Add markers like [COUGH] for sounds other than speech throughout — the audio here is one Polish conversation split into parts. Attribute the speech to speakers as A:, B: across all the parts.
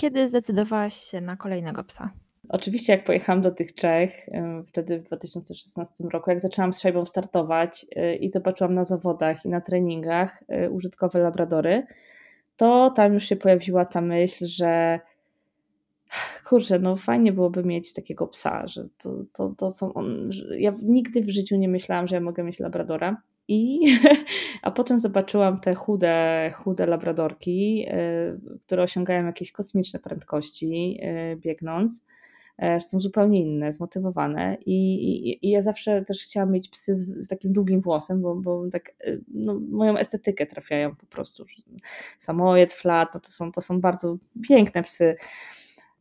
A: Kiedy zdecydowałaś się na kolejnego psa?
B: Oczywiście, jak pojechałam do tych Czech, wtedy w 2016 roku, jak zaczęłam z szajbą startować y, i zobaczyłam na zawodach i na treningach y, użytkowe labradory, to tam już się pojawiła ta myśl, że kurczę, no fajnie byłoby mieć takiego psa, że to, to, to są on, ja nigdy w życiu nie myślałam, że ja mogę mieć labradora. I, [LAUGHS] a potem zobaczyłam te chude, chude labradorki, y, które osiągają jakieś kosmiczne prędkości biegnąc E, są zupełnie inne, zmotywowane i, i, i ja zawsze też chciałam mieć psy z, z takim długim włosem, bo, bo tak e, no, moją estetykę trafiają po prostu. Samojed, flat, no to, są, to są bardzo piękne psy.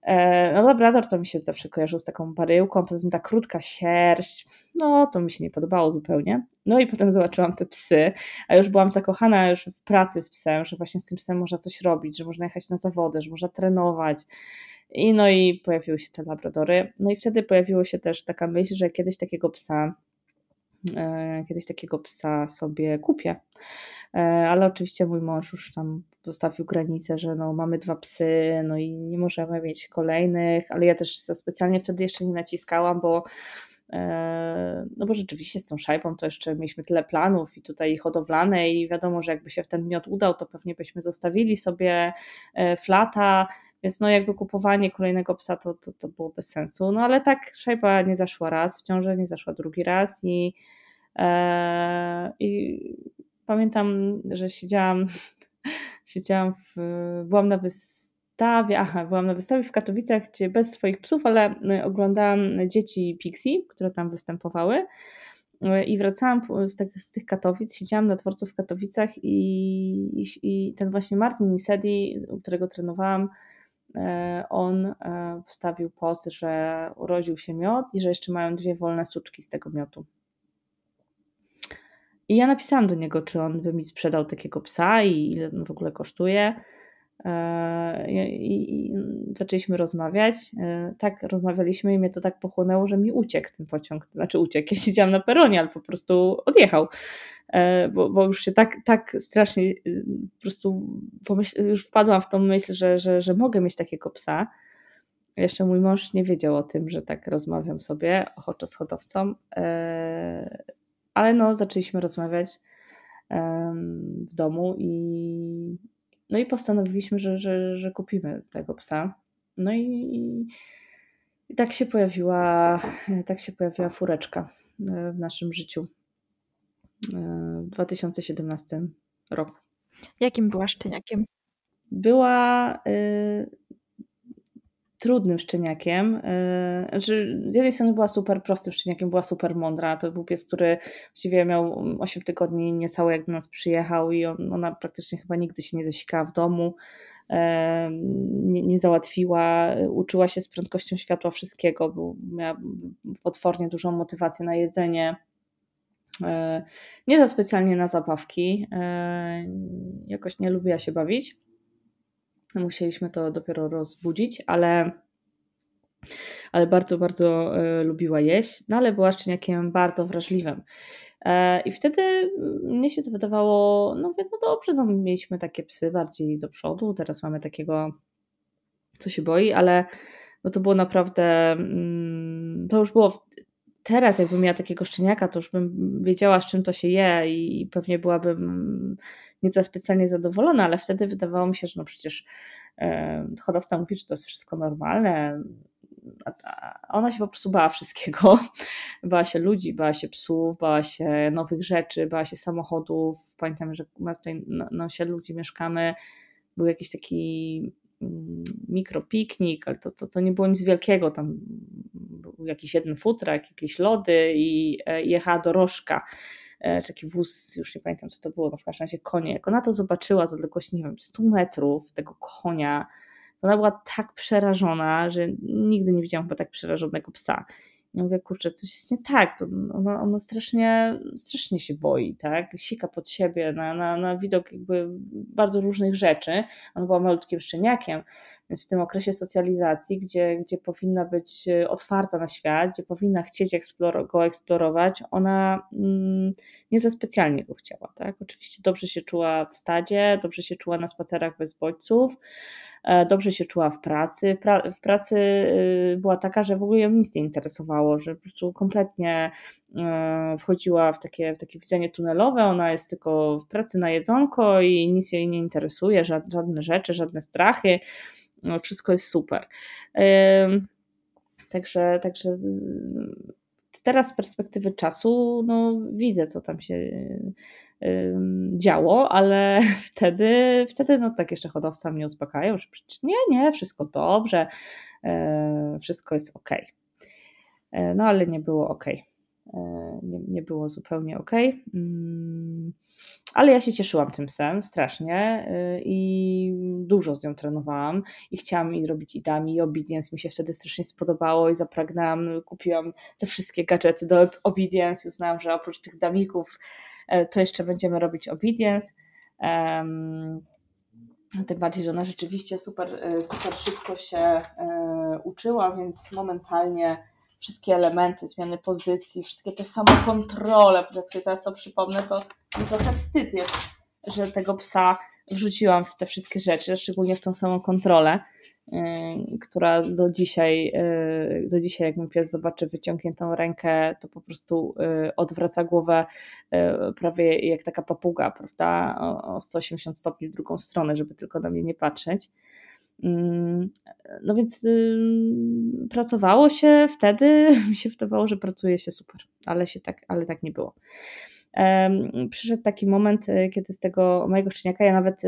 B: E, no Labrador to mi się zawsze kojarzył z taką baryłką, poza tym ta krótka sierść, no to mi się nie podobało zupełnie. No i potem zobaczyłam te psy, a już byłam zakochana już w pracy z psem, że właśnie z tym psem można coś robić, że można jechać na zawody, że można trenować. I no i pojawiły się te labradory. No i wtedy pojawiła się też taka myśl, że kiedyś takiego psa, kiedyś takiego psa sobie kupię. E, ale oczywiście mój mąż już tam postawił granicę, że no mamy dwa psy, no i nie możemy mieć kolejnych, ale ja też specjalnie wtedy jeszcze nie naciskałam, bo e, no bo rzeczywiście z tą szajbą to jeszcze mieliśmy tyle planów i tutaj hodowlane i wiadomo, że jakby się w ten miot udał, to pewnie byśmy zostawili sobie flata, więc no jakby kupowanie kolejnego psa to, to, to było bez sensu. No ale tak szajba nie zaszła raz w ciąży, nie zaszła drugi raz i, e, i pamiętam, że siedziałam, [LAUGHS] siedziałam w, byłam na wystawie, aha, byłam na wystawie w Katowicach, gdzie bez swoich psów, ale no, oglądałam dzieci Pixie, które tam występowały i wracałam z, tych, z tych Katowic, siedziałam na dworcu w Katowicach i, i, i ten właśnie Martin Nisedi, którego trenowałam, E, on e, wstawił post, że urodził się miod i że jeszcze mają dwie wolne suczki z tego miotu. I ja napisałam do niego, czy on by mi sprzedał takiego psa i ile on w ogóle kosztuje. E, I, zaczęliśmy rozmawiać. Tak rozmawialiśmy i mnie to tak pochłonęło, że mi uciekł ten pociąg. Znaczy uciekł, ja siedziałam na peronie, ale po prostu odjechał. E, bo, bo już się tak, tak strasznie y, po prostu pomyśl, już wpadłam w tą myśl, że, że, że mogę mieć takiego psa. Jeszcze mój mąż nie wiedział o tym, że tak rozmawiam sobie ochoczo z hodowcą, e, ale no zaczęliśmy rozmawiać w domu i no i postanowiliśmy, że, że, że kupimy tego psa. No i, i tak się pojawiła, tak się pojawiła fureczka e, w naszym życiu w 2017 roku.
A: Jakim była szczeniakiem?
B: Była y, trudnym szczeniakiem. Y, znaczy, z jednej strony była super prostym szczeniakiem, była super mądra. To był pies, który właściwie miał 8 tygodni niecałe jak do nas przyjechał i on, ona praktycznie chyba nigdy się nie zasikała w domu. Nie, nie, załatwiła, uczyła się z prędkością światła wszystkiego, bo miała potwornie dużą motywację na jedzenie E, nie za specjalnie na zabawki. E, jakoś nie lubiła się bawić. Musieliśmy to dopiero rozbudzić, ale, ale bardzo, bardzo e, lubiła jeść. No ale była szczeniakiem bardzo wrażliwym. I wtedy mnie się to wydawało, no, no dobrze, no, mieliśmy takie psy bardziej do przodu, teraz mamy takiego, co się boi, ale no to było naprawdę, mm, to już było teraz jakbym miała takiego szczeniaka, to już bym wiedziała, z czym to się je i pewnie byłabym nieco specjalnie zadowolona, ale wtedy wydawało mi się, że no przecież e, hodowca mówi, że to jest wszystko normalne. Ona się po prostu bała wszystkiego. [LAUGHS] Bała się ludzi, bała się psów, bała się nowych rzeczy, bała się samochodów. Pamiętam, że u nas tutaj na, na osiedlu, gdzie mieszkamy, był jakiś taki mm, mikropiknik, ale to, to, to nie było nic wielkiego. Tam był jakiś jeden futrak, jakieś lody i e, jechała dorożka czy taki wóz, już nie pamiętam co to było, no w każdym razie konie. Jak ona to zobaczyła z odległości, nie wiem, 100 metrów tego konia, to ona była tak przerażona, że nigdy nie widziałam chyba tak przerażonego psa. I mówię, kurczę, coś jest nie tak, to ona, ona strasznie, strasznie się boi, tak, sika pod siebie na, na, na widok jakby bardzo różnych rzeczy. Ona była malutkim szczeniakiem, Więc w tym okresie socjalizacji, gdzie, gdzie powinna być otwarta na świat, gdzie powinna chcieć go eksplorować, ona mm, nie za specjalnie go chciała. Tak? Oczywiście dobrze się czuła w stadzie, dobrze się czuła na spacerach bez bodźców, E, dobrze się czuła w pracy. Pra w pracy y, była taka, że w ogóle ją nic nie interesowało, że po prostu kompletnie e, wchodziła w takie, w takie widzenie tunelowe, ona jest tylko w pracy na jedzonko i nic jej nie interesuje, żadne rzeczy, żadne strachy, no, wszystko jest super. Także, także teraz z perspektywy czasu no, widzę, co tam się działo, ale [LAUGHS] wtedy, wtedy no tak jeszcze hodowca mnie uspokajał, że przecież nie, nie, wszystko dobrze, e, wszystko jest ok. E, no ale nie było ok. E, nie, nie było zupełnie ok. Mm, ale ja się cieszyłam tym psem strasznie i dużo z nią trenowałam i chciałam i robić i dami i obedience mi się wtedy strasznie spodobało i zapragnęłam, kupiłam te wszystkie gadżety do obedience uznałam, że oprócz tych damików E, to jeszcze będziemy robić obedience. Tym bardziej, że ona rzeczywiście super, e, super szybko się e, uczyła, więc momentalnie wszystkie elementy, zmiany pozycji, wszystkie te samokontrole, jak sobie teraz to przypomnę, to mi trochę wstyd jest, że tego psa wrzuciłam w te wszystkie rzeczy, szczególnie w tą samą kontrolę. Y, która do dzisiaj, y, do dzisiaj jak mój pies zobaczy wyciągniętą rękę, to po prostu y, odwraca głowę prawie jak taka papuga, prawda, o 180 stopni w drugą stronę, żeby tylko na mnie nie patrzeć. Mm, no więc pracowało się wtedy, [LAUGHS] mi się wydawało, że pracuje się super, ale, się tak, ale tak nie było. Przyszedł taki moment, kiedy z tego mojego szczeniaka ja nawet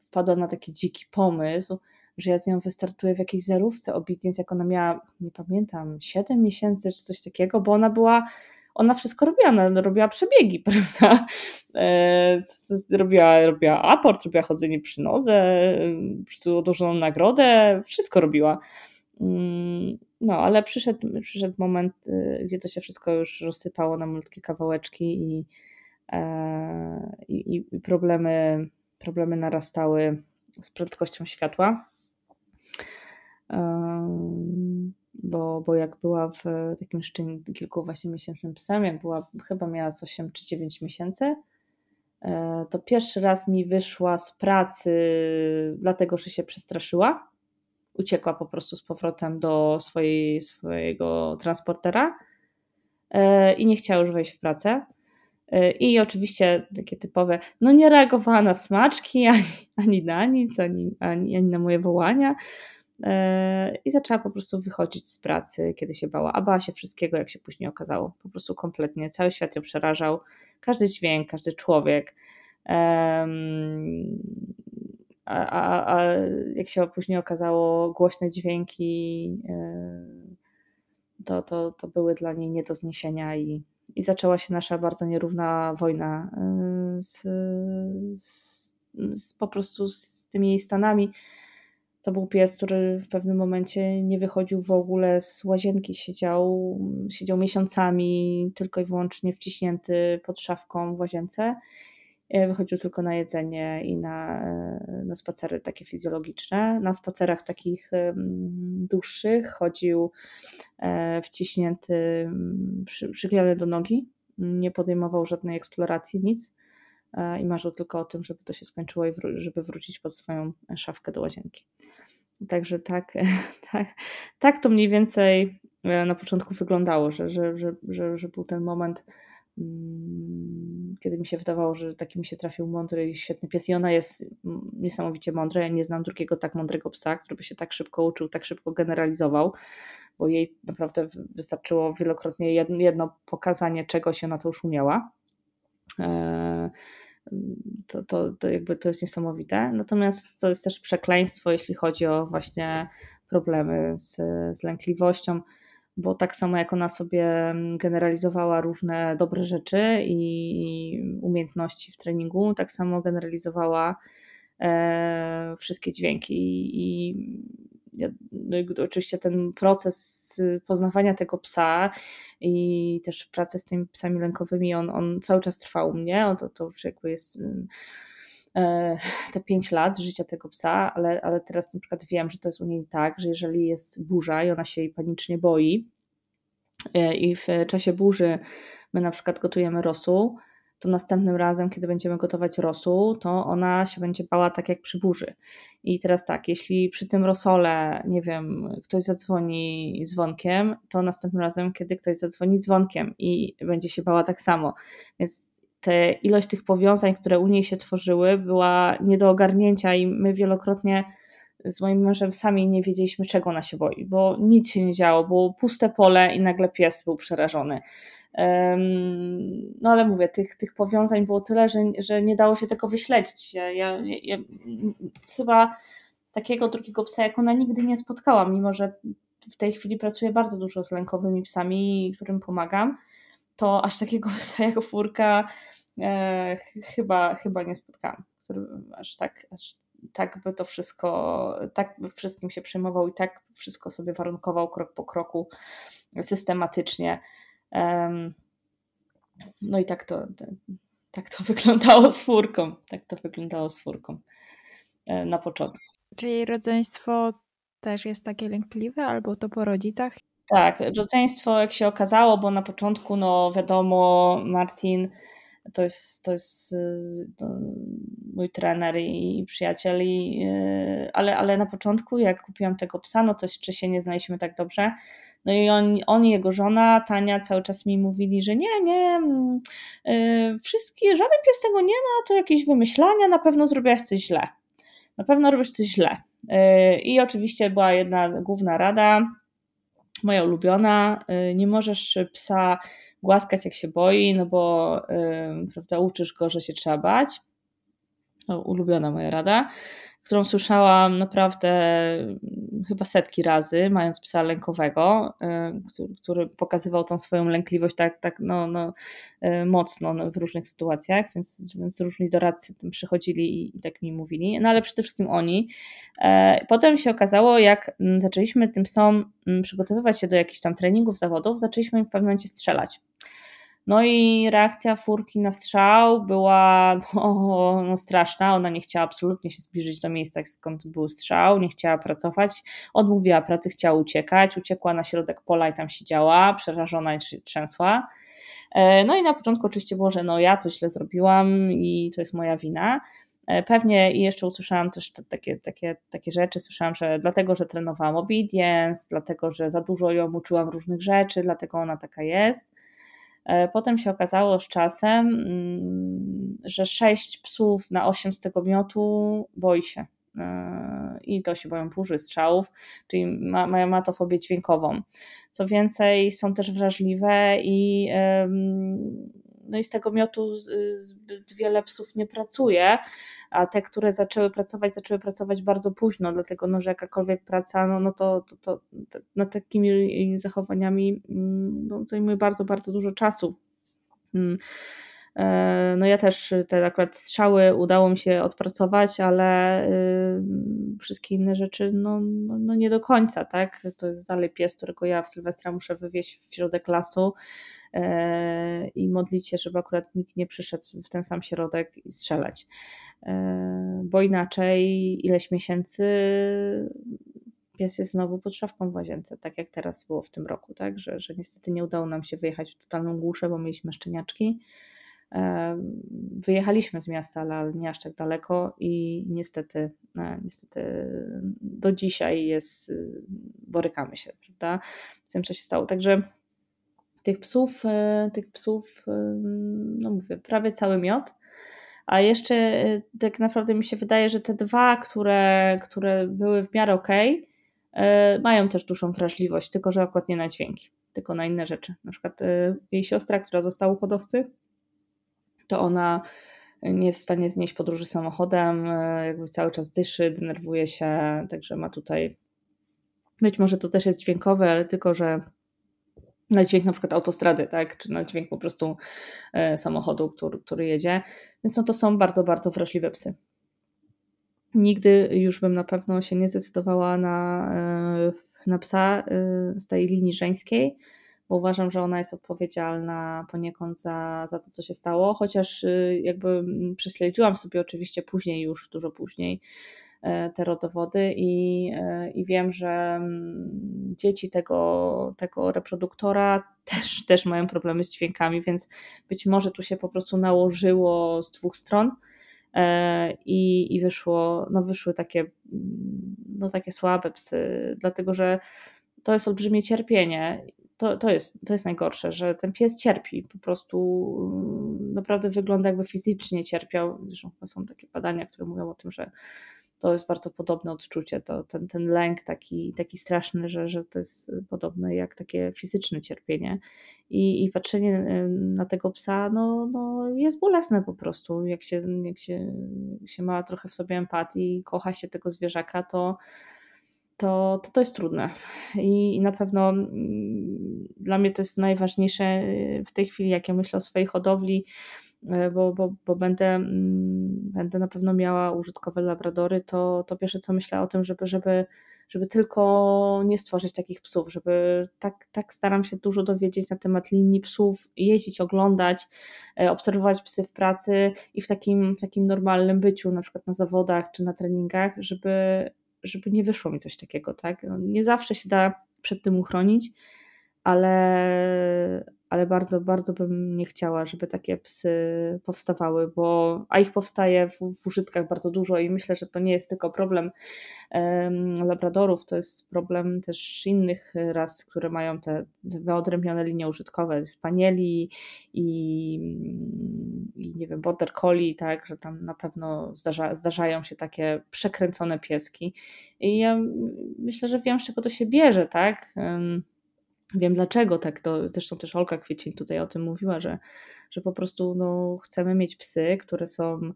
B: wpadłam na taki dziki pomysł, że ja z nią wystartuję w jakiejś zerówce obedience, jak ona miała, nie pamiętam, 7 miesięcy czy coś takiego, bo ona była, ona wszystko robiła, ona robiła przebiegi, [LAUGHS] prawda? E, robiła, robiła aport, robiła chodzenie przy nodze, odłożoną nagrodę, wszystko robiła. Mm, no, ale przyszedł, przyszedł moment, y, gdzie to się wszystko już rozsypało na malutkie kawałeczki i, e, i, i problemy problemy narastały z prędkością światła. Bo, bo jak była w takim kilku właśnie miesięcznym psem, jak była, chyba miała z 8 czy 9 miesięcy, e, to pierwszy raz mi wyszła z pracy, dlatego że się przestraszyła. Uciekła po prostu z powrotem do swojej, swojego transportera e, i nie chciała już wejść w pracę. Y, I oczywiście takie typowe, no nie reagowała na smaczki, ani, ani na nic, ani, ani, ani na moje wołania. Y, I zaczęła po prostu wychodzić z pracy, kiedy się bała. A bała się wszystkiego, jak się później okazało. Po prostu kompletnie. Cały świat ją przerażał. Każdy dźwięk, każdy człowiek. A, a, a jak się później okazało, głośne dźwięki y, to, to, to były dla niej nie do zniesienia i i zaczęła się nasza bardzo nierówna wojna y, z, z, z, po prostu z tymi jej stanami. To był pies, który w pewnym momencie nie wychodził w ogóle z łazienki, siedział, siedział miesiącami tylko i wyłącznie wciśnięty pod szafką w łazience. E, wychodził tylko na jedzenie i na, e, na spacery takie fizjologiczne. Na spacerach takich dłuższych chodził e, wciśnięty, przy, przyklejony do nogi, nie podejmował żadnej eksploracji, nic i marzył tylko o tym, żeby to się skończyło i wró- żeby wrócić pod swoją szafkę do łazienki. Także tak, [LAUGHS] tak, tak to mniej więcej na początku wyglądało, że, że, że, że, że był ten moment, Mm, kiedy mi się wydawało, że taki mi się trafił mądry i świetny pies i ona jest niesamowicie mądra. Ja nie znam drugiego tak mądrego psa, który by się tak szybko uczył, tak szybko generalizował, bo jej naprawdę wystarczyło wielokrotnie jedno pokazanie czegoś, ona to już umiała. To, to, to jakby to jest niesamowite. Natomiast to jest też przekleństwo, jeśli chodzi o właśnie problemy z, z lękliwością bo tak samo jak ona sobie generalizowała różne dobre rzeczy i umiejętności w treningu, tak samo generalizowała e, wszystkie dźwięki. I, i oczywiście ten proces poznawania tego psa i też pracy z tymi psami lękowymi, on, on cały czas trwał u mnie. To, to już jakby jest te 5 lat życia tego psa, ale, ale teraz na przykład wiem, że to jest u niej tak, że jeżeli jest burza i ona się jej panicznie boi i w czasie burzy my na przykład gotujemy rosół, to następnym razem, kiedy będziemy gotować rosół, to ona się będzie bała tak jak przy burzy. I teraz tak, jeśli przy tym rosole, nie wiem, ktoś zadzwoni dzwonkiem, to następnym razem, kiedy ktoś zadzwoni dzwonkiem i będzie się bała tak samo. Więc te ilość tych powiązań, które u niej się tworzyły, była nie do ogarnięcia i my wielokrotnie z moim mężem sami nie wiedzieliśmy, czego ona się boi, bo nic się nie działo, było puste pole i nagle pies był przerażony. No ale mówię, tych, tych powiązań było tyle, że, że nie dało się tego wyśledzić. Ja, ja, ja chyba takiego drugiego psa jak ona nigdy nie spotkałam, mimo że w tej chwili pracuję bardzo dużo z lękowymi psami, którym pomagam, to aż takiego [LAUGHS] psa jak furka e, chyba, chyba nie spotkałam, który aż tak, aż tak by to wszystko, tak by wszystkim się przejmował i tak wszystko sobie warunkował krok po kroku systematycznie. No i tak to, tak to [LAUGHS] wyglądało z furką. Tak to wyglądało z furką e, na początku.
A: Czy jej rodzeństwo też jest takie lękliwe, albo to po rodzicach?
B: Tak, rodzeństwo jak się okazało, bo na początku, no wiadomo, Martin to jest, to jest to mój trener i, przyjaciel, i, y, ale, ale na początku, jak kupiłam tego psa, no to jeszcze się nie znaliśmy tak dobrze. No i on, on i jego żona, Tania, cały czas mi mówili, że nie, nie, yy, wszystkie, żaden pies tego nie ma, to jakieś wymyślania, na pewno zrobiłaś coś źle. Na pewno robisz coś źle. Yy, I oczywiście była jedna główna rada, moja ulubiona, yy, nie możesz psa głaskać jak się boi, no bo yy, prawda, uczysz go, że się trzeba bać. No, ulubiona moja rada, którą słyszałam naprawdę mm, chyba setki razy, mając psa lękowego, y, który, który pokazywał tą swoją lękliwość tak, tak no, no, y, mocno no, w różnych sytuacjach, więc, więc różni doradcy tym przychodzili i, i tak mi mówili, no ale przede wszystkim oni. E, potem się okazało, jak mm, zaczęliśmy tym psom mm, przygotowywać się do jakichś tam treningów, zawodów, zaczęliśmy im w pewnym momencie strzelać. No i reakcja furki na strzał była [LAUGHS] no, no, straszna. Ona nie chciała absolutnie się zbliżyć do miejsca, skąd był strzał, nie chciała pracować, odmówiła pracy, chciała uciekać, uciekła na środek pola i tam siedziała, przerażona i trzęsła. E, no i na początku oczywiście było, że no ja coś źle zrobiłam i to jest moja wina. E, pewnie i jeszcze usłyszałam też takie, takie, takie rzeczy, słyszałam, że dlatego, że trenowałam obedience, dlatego, że za dużo ją uczyłam różnych rzeczy, dlatego ona taka jest. E, potem się okazało z czasem, mm, że sześć psów na osiem z tego miotu boi się. E, I to się boją burzy, strzałów, czyli ma, mają matofobię dźwiękową. Co więcej, są też wrażliwe i, no i z tego miotu zbyt wiele psów nie pracuje, a te, które zaczęły pracować, zaczęły pracować bardzo późno, dlatego no, że jakakolwiek praca, no, no to, to, to, to nad takimi zachowaniami mm, no, zajmuje bardzo, bardzo dużo czasu. E, no ja też te akurat strzały udało mi się odpracować, ale y, wszystkie inne rzeczy no, no, no, nie do końca, tak? To jest dalej pies, którego ja w Sylwestra muszę wywieźć w środek lasu e, i modlić się, żeby akurat nikt nie przyszedł w ten sam środek i strzelać. E, bo inaczej ileś miesięcy pies jest znowu pod szafką w łazience, tak jak teraz było w tym roku, tak? Że, że niestety nie udało nam się wyjechać w totalną głuszę, bo mieliśmy szczeniaczki. E, wyjechaliśmy z miasta, ale nie aż tak daleko i niestety, e, niestety do dzisiaj jest, borykamy się, prawda? Z tym, co się stało. Także tych psów, tych psów, no mówię, prawie cały miot a jeszcze y, tak naprawdę mi się wydaje, że te dwa, które, które były w miarę ok, mają też dużą wrażliwość, tylko że akurat nie na dźwięki, tylko na inne rzeczy. Na przykład y, jej siostra, która została u hodowcy, to ona nie jest w stanie znieść podróży samochodem, y, jakby cały czas dyszy, denerwuje się, także ma tutaj. Być może to też jest dźwiękowe, ale tylko że na dźwięk na przykład autostrady, tak, czy na dźwięk po prostu e, samochodu, który, który jedzie. Więc no to są bardzo, bardzo wrażliwe psy. Nigdy już bym na pewno się nie zdecydowała na, e, na psa e, z tej linii żeńskiej, bo uważam, że ona jest odpowiedzialna poniekąd za, za to, co się stało, chociaż y, jakby prześledziłam sobie oczywiście później, już dużo później, e, te rodowody i, e, i wiem, że dzieci tego, tego reproduktora też, też mają problemy z dźwiękami, więc być może tu się po prostu nałożyło z dwóch stron e, i, i wyszło, no wyszły takie, no takie słabe psy, dlatego że to jest olbrzymie cierpienie. To, to, jest, to jest najgorsze, że ten pies cierpi, po prostu mm, naprawdę wygląda jakby fizycznie cierpiał. Zresztą są takie badania, które mówią o tym, że to jest bardzo podobne odczucie, to ten, ten lęk taki, taki straszny, że, że to jest podobne jak takie fizyczne cierpienie. I, i patrzenie na tego psa no, no jest bolesne po prostu. Jak się, jak, się, się ma trochę w sobie empatii i kocha się tego zwierzaka, to, to, to, to jest trudne. I, I, na pewno mm, dla mnie to jest najważniejsze w tej chwili, jak ja myślę o swojej hodowli, e, bo, bo, bo będę, mm, będę na pewno miała użytkowe labradory, to, to pierwsze co myślę o tym, żeby, żeby, żeby tylko nie stworzyć takich psów, żeby tak, tak staram się dużo dowiedzieć na temat linii psów, jeździć, oglądać, e, obserwować psy w pracy i w takim, w takim normalnym byciu, na przykład na zawodach czy na treningach, żeby, żeby nie wyszło mi coś takiego, tak? No, nie zawsze się da przed tym uchronić, ale, ale bardzo, bardzo bym nie chciała, żeby takie psy powstawały, bo, a ich powstaje w, w użytkach bardzo dużo i myślę, że to nie jest tylko problem um, labradorów, to jest problem też innych ras, które mają te, wyodrębnione linie użytkowe, spanieli i, i nie wiem, border collie, tak, że tam na pewno zdarza, zdarzają się takie przekręcone pieski. I ja myślę, że wiem z czego to się bierze, tak, um, Wiem dlaczego tak, to zresztą też Olka Kwiecień tutaj o tym mówiła, że, że po prostu no, chcemy mieć psy, które są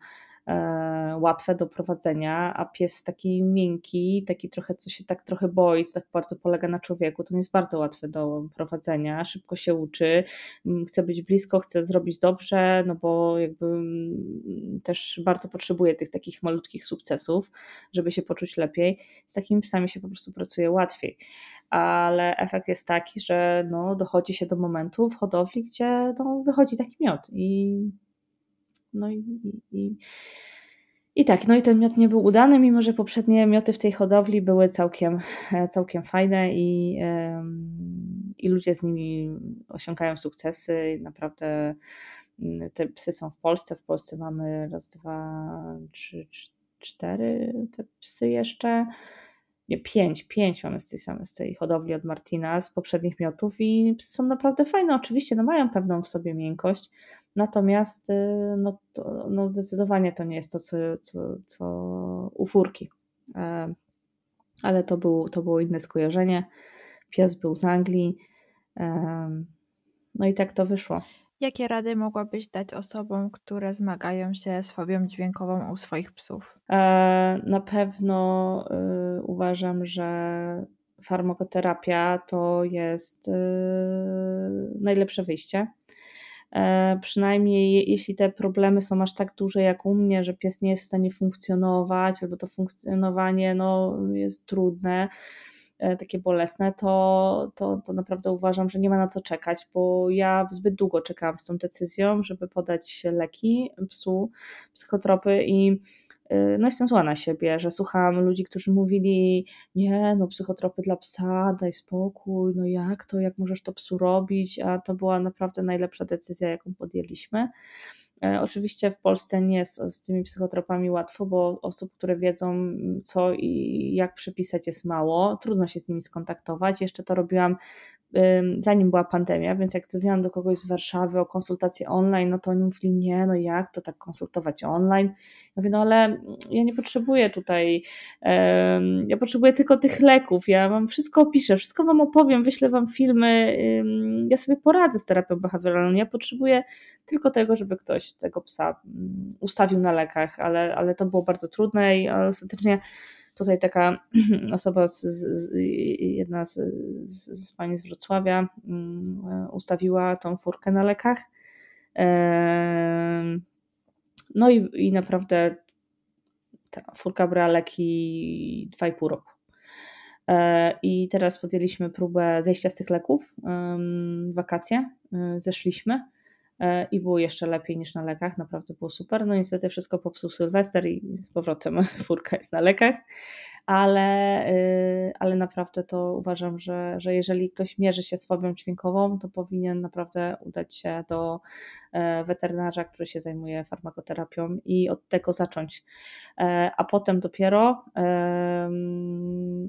B: e, łatwe do prowadzenia, a pies taki miękki, taki trochę, co się tak trochę boi, tak bardzo polega na człowieku, to nie jest bardzo łatwe do prowadzenia, szybko się uczy, chce być blisko, chce zrobić dobrze, no bo jakby też bardzo potrzebuje tych takich malutkich sukcesów, żeby się poczuć lepiej. Z takimi psami się po prostu pracuje łatwiej ale efekt jest taki, że no, dochodzi się do momentu w hodowli, gdzie no, wychodzi taki miod i no i, i, i tak, no i ten miod nie był udany, mimo że poprzednie mioty w tej hodowli były całkiem, całkiem fajne i, i ludzie z nimi osiągają sukcesy. Naprawdę mm, te psy są w Polsce. W Polsce mamy raz, dwa, trzy, cztery te psy jeszcze nie, pięć, pięć mamy z tej, samej, z tej hodowli od Martina, z poprzednich miotów i są naprawdę fajne. Oczywiście no, mają pewną w sobie miękkość, natomiast y, no, to, no, zdecydowanie to nie jest to, co, co, co u furki. E, ale to, był, to było inne skojarzenie. Pies był z Anglii. E, no i tak to wyszło.
A: Jakie rady mogłabyś dać osobom, które zmagają się z fobią dźwiękową u swoich psów?
B: E, na pewno y, uważam, że farmakoterapia to jest y, najlepsze wyjście. E, przynajmniej jeśli te problemy są aż tak duże jak u mnie, że pies nie jest w stanie funkcjonować, albo to funkcjonowanie no, jest trudne, E, takie bolesne, to, to, to naprawdę uważam, że nie ma na co czekać, bo ja zbyt długo czekałam z tą decyzją, żeby podać leki psu, psychotropy i e, no jestem zła na siebie, że słuchałam ludzi, którzy mówili, nie, no psychotropy dla psa, daj spokój, no jak to, jak możesz to psu robić, a to była naprawdę najlepsza decyzja, jaką podjęliśmy. E, oczywiście w Polsce nie jest z tymi psychotropami łatwo, bo osób, które wiedzą co i jak przepisać jest mało. Trudno się z nimi skontaktować. Jeszcze to robiłam zanim była pandemia, więc jak dzwoniłam do kogoś z Warszawy o konsultację online, no to oni mówili, nie, no jak to tak konsultować online? Ja mówię, no ale ja nie potrzebuję tutaj, ja potrzebuję tylko tych leków, ja wam wszystko opiszę, wszystko wam opowiem, wyślę wam filmy, ja sobie poradzę z terapią behawioralną, ja potrzebuję tylko tego, żeby ktoś tego psa um, ustawił na lekach, ale, ale to było bardzo trudne i ostatecznie Tutaj taka [CLEARS THROAT] osoba, z, z, jedna z, z, z pani z Wrocławia mm, ustawiła tą furkę na lekach. No i, i naprawdę ta furka brała leki 2,5 roku. I teraz podjęliśmy próbę zejścia z tych leków wakacje, zeszliśmy i było jeszcze lepiej niż na lekach, naprawdę było super. No niestety wszystko popsuł Sylwester i z powrotem [LAUGHS] furka jest na lekach ale, y, ale naprawdę to uważam, że, że jeżeli ktoś mierzy się z fobią dźwiękową, to powinien naprawdę udać się do e, weterynarza, który się zajmuje farmakoterapią i od tego zacząć. E, a potem dopiero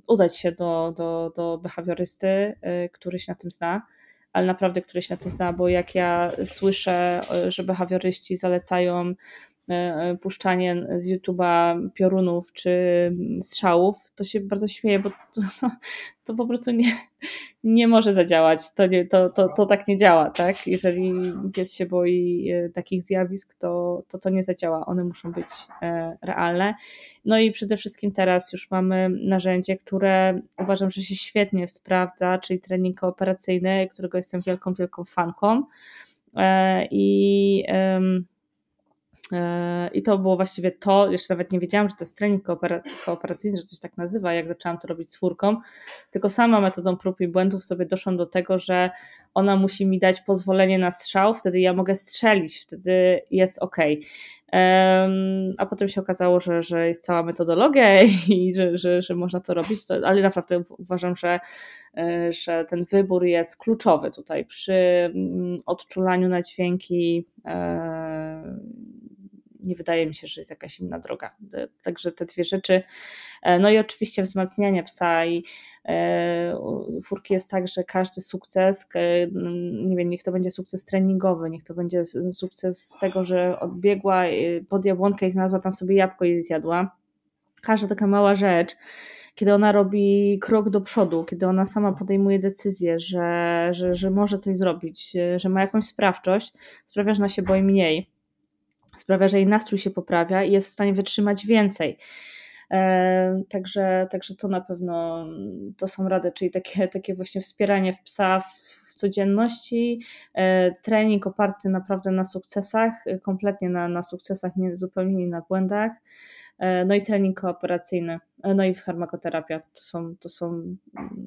B: udać się do, do, do behawiorysty, y, który się na tym zna ale naprawdę który się na tym zna, bo jak ja słyszę, że behawioryści zalecają E, e, puszczanie z YouTube'a piorunów czy strzałów, to się bardzo śmieję, bo to, to, po prostu nie, nie może zadziałać. To, nie, to, to, to tak nie działa, tak? Jeżeli pies się boi e, takich zjawisk, to, to to nie zadziała. One muszą być realne. No i przede wszystkim teraz już mamy narzędzie, które uważam, że się świetnie sprawdza, czyli trening kooperacyjny, którego jestem wielką, wielką fanką. I E, I to było właściwie to, jeszcze nawet nie wiedziałam, że to jest trening kooperacyjny, że coś tak nazywa, jak zaczęłam to robić z furką, tylko sama metodą prób i błędów sobie doszłam do tego, że ona musi mi dać pozwolenie na strzał, wtedy ja mogę strzelić, wtedy jest ok. A potem się okazało, że, że jest cała metodologia [LAUGHS] i że, że, że można to robić, to, ale naprawdę uważam, że, e, że ten wybór jest kluczowy tutaj przy mm, odczulaniu na dźwięki e, nie wydaje mi się, że jest jakaś inna droga. Także te dwie rzeczy. E, no i oczywiście wzmacnianie psa i e, furki jest tak, że każdy sukces, nie wiem, niech to będzie sukces treningowy, niech to będzie sukces z tego, że odbiegła e, pod jabłonkę i znalazła tam sobie jabłko i zjadła. Każda taka mała rzecz, kiedy ona robi krok do przodu, kiedy ona sama podejmuje decyzję, że, że, że może coś zrobić, że ma jakąś sprawczość, sprawia, że ona się boi mniej sprawia, że jej nastrój się poprawia i jest w stanie wytrzymać więcej. E, także, także to na pewno to są rady, czyli takie, takie właśnie wspieranie w psa w codzienności, e, trening oparty naprawdę na sukcesach, kompletnie na, na sukcesach, nie, zupełnie nie na błędach. E, no i trening kooperacyjny, no i farmakoterapia. To są, to są mm,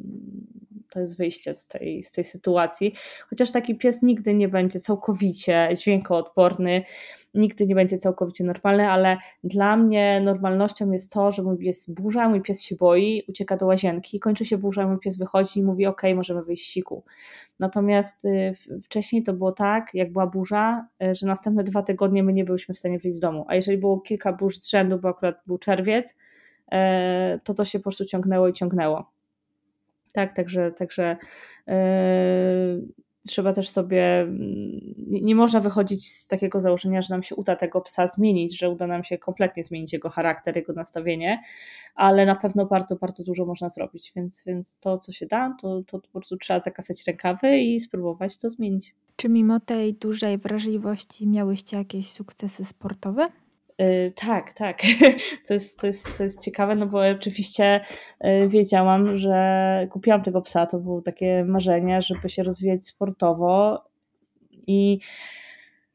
B: to jest wyjście z tej, z tej sytuacji. Chociaż taki pies nigdy nie będzie całkowicie dźwiękoodporny, nigdy nie będzie całkowicie normalny, ale dla mnie normalnością jest to, że mój pies burza, mój pies się boi, ucieka do łazienki, kończy się burza, mój pies wychodzi i mówi: OK, możemy wyjść siku. Natomiast y, wcześniej to było tak, jak była burza, y, że następne dwa tygodnie my nie byliśmy w stanie wyjść z domu. A jeżeli było kilka burz z rzędu, bo akurat był czerwiec, to to się po prostu ciągnęło i ciągnęło. Tak, także, także yy, trzeba też sobie, nie, nie można wychodzić z takiego założenia, że nam się uda tego psa zmienić, że uda nam się kompletnie zmienić jego charakter, jego nastawienie, ale na pewno bardzo, bardzo dużo można zrobić, więc, więc to, co się da, to, to po prostu trzeba zakasać rękawy i spróbować to zmienić.
A: Czy mimo tej dużej wrażliwości miałyście jakieś sukcesy sportowe?
B: Yy, tak, tak. [LAUGHS] To jest, to, jest, to jest ciekawe, no bo oczywiście yy, wiedziałam, że kupiłam tego psa. To było takie marzenie, żeby się rozwijać sportowo. I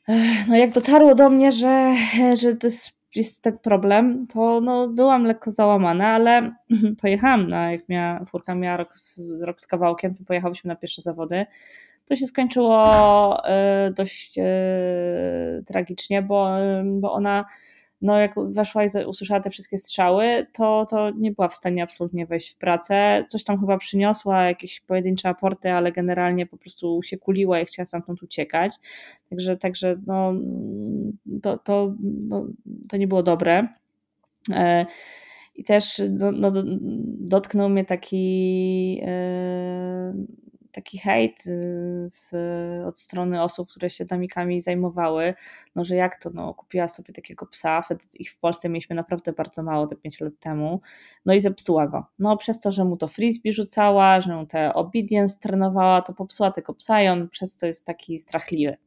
B: yy, no jak dotarło do mnie, że, że to jest, jest ten problem, to no, byłam lekko załamana, ale [CLEARS THROAT] pojechałam na, jak miała, furka miała rok z, rok z kawałkiem, to pojechałyśmy na pierwsze zawody. To się skończyło dość tragicznie, bo, bo ona no jak weszła i usłyszała te wszystkie strzały, to, to nie była w stanie absolutnie wejść w pracę. Coś tam chyba przyniosła, jakieś pojedyncze aporty, ale generalnie po prostu się kuliła i chciała stamtąd uciekać. Także, także no, to, to, no, to nie było dobre. E, I też no, no, dotknął mnie taki e, taki hejt y, z, od strony osób, które się damikami zajmowały, no że jak to, no kupiła sobie takiego psa, wtedy ich w Polsce mieliśmy naprawdę bardzo mało, te 5 lat temu, no i zepsuła go. No przez to, że mu to frisbee rzucała, że mu te obedience trenowała, to popsuła tego psa i on przez to jest taki strachliwy.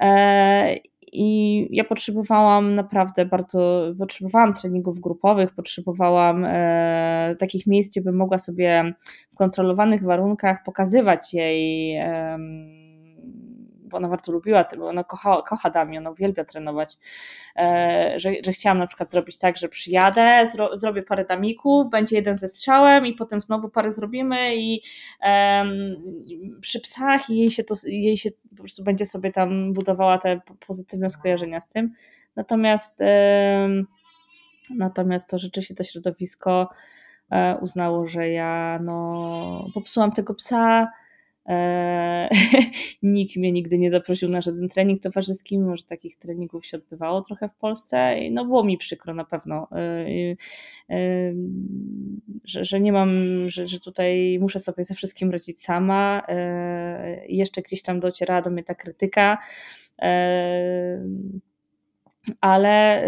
B: E, i ja potrzebowałam naprawdę bardzo, potrzebowałam treningów grupowych, potrzebowałam e, takich miejsc, gdzie bym mogła sobie w kontrolowanych warunkach pokazywać jej, e, bo ona bardzo lubiła, bo ona kocha, kocha dami, ona uwielbia trenować, e, że, że chciałam na przykład zrobić tak, że przyjadę, zro, zrobię parę damików, będzie jeden ze strzałem i potem znowu parę zrobimy i przy psach i jej się, to, jej się po prostu będzie sobie tam budowała te pozytywne skojarzenia z tym. Natomiast natomiast to rzeczywiście to środowisko e, uznało, że ja no, popsułam tego psa, [LAUGHS] Nikt mnie nigdy nie zaprosił na żaden trening towarzyski, mimo że takich treningów się odbywało trochę w Polsce. No było mi przykro na pewno, e, że, że nie mam, że, że tutaj muszę sobie ze wszystkim radzić sama. Jeszcze gdzieś tam docierała do mnie ta krytyka ale,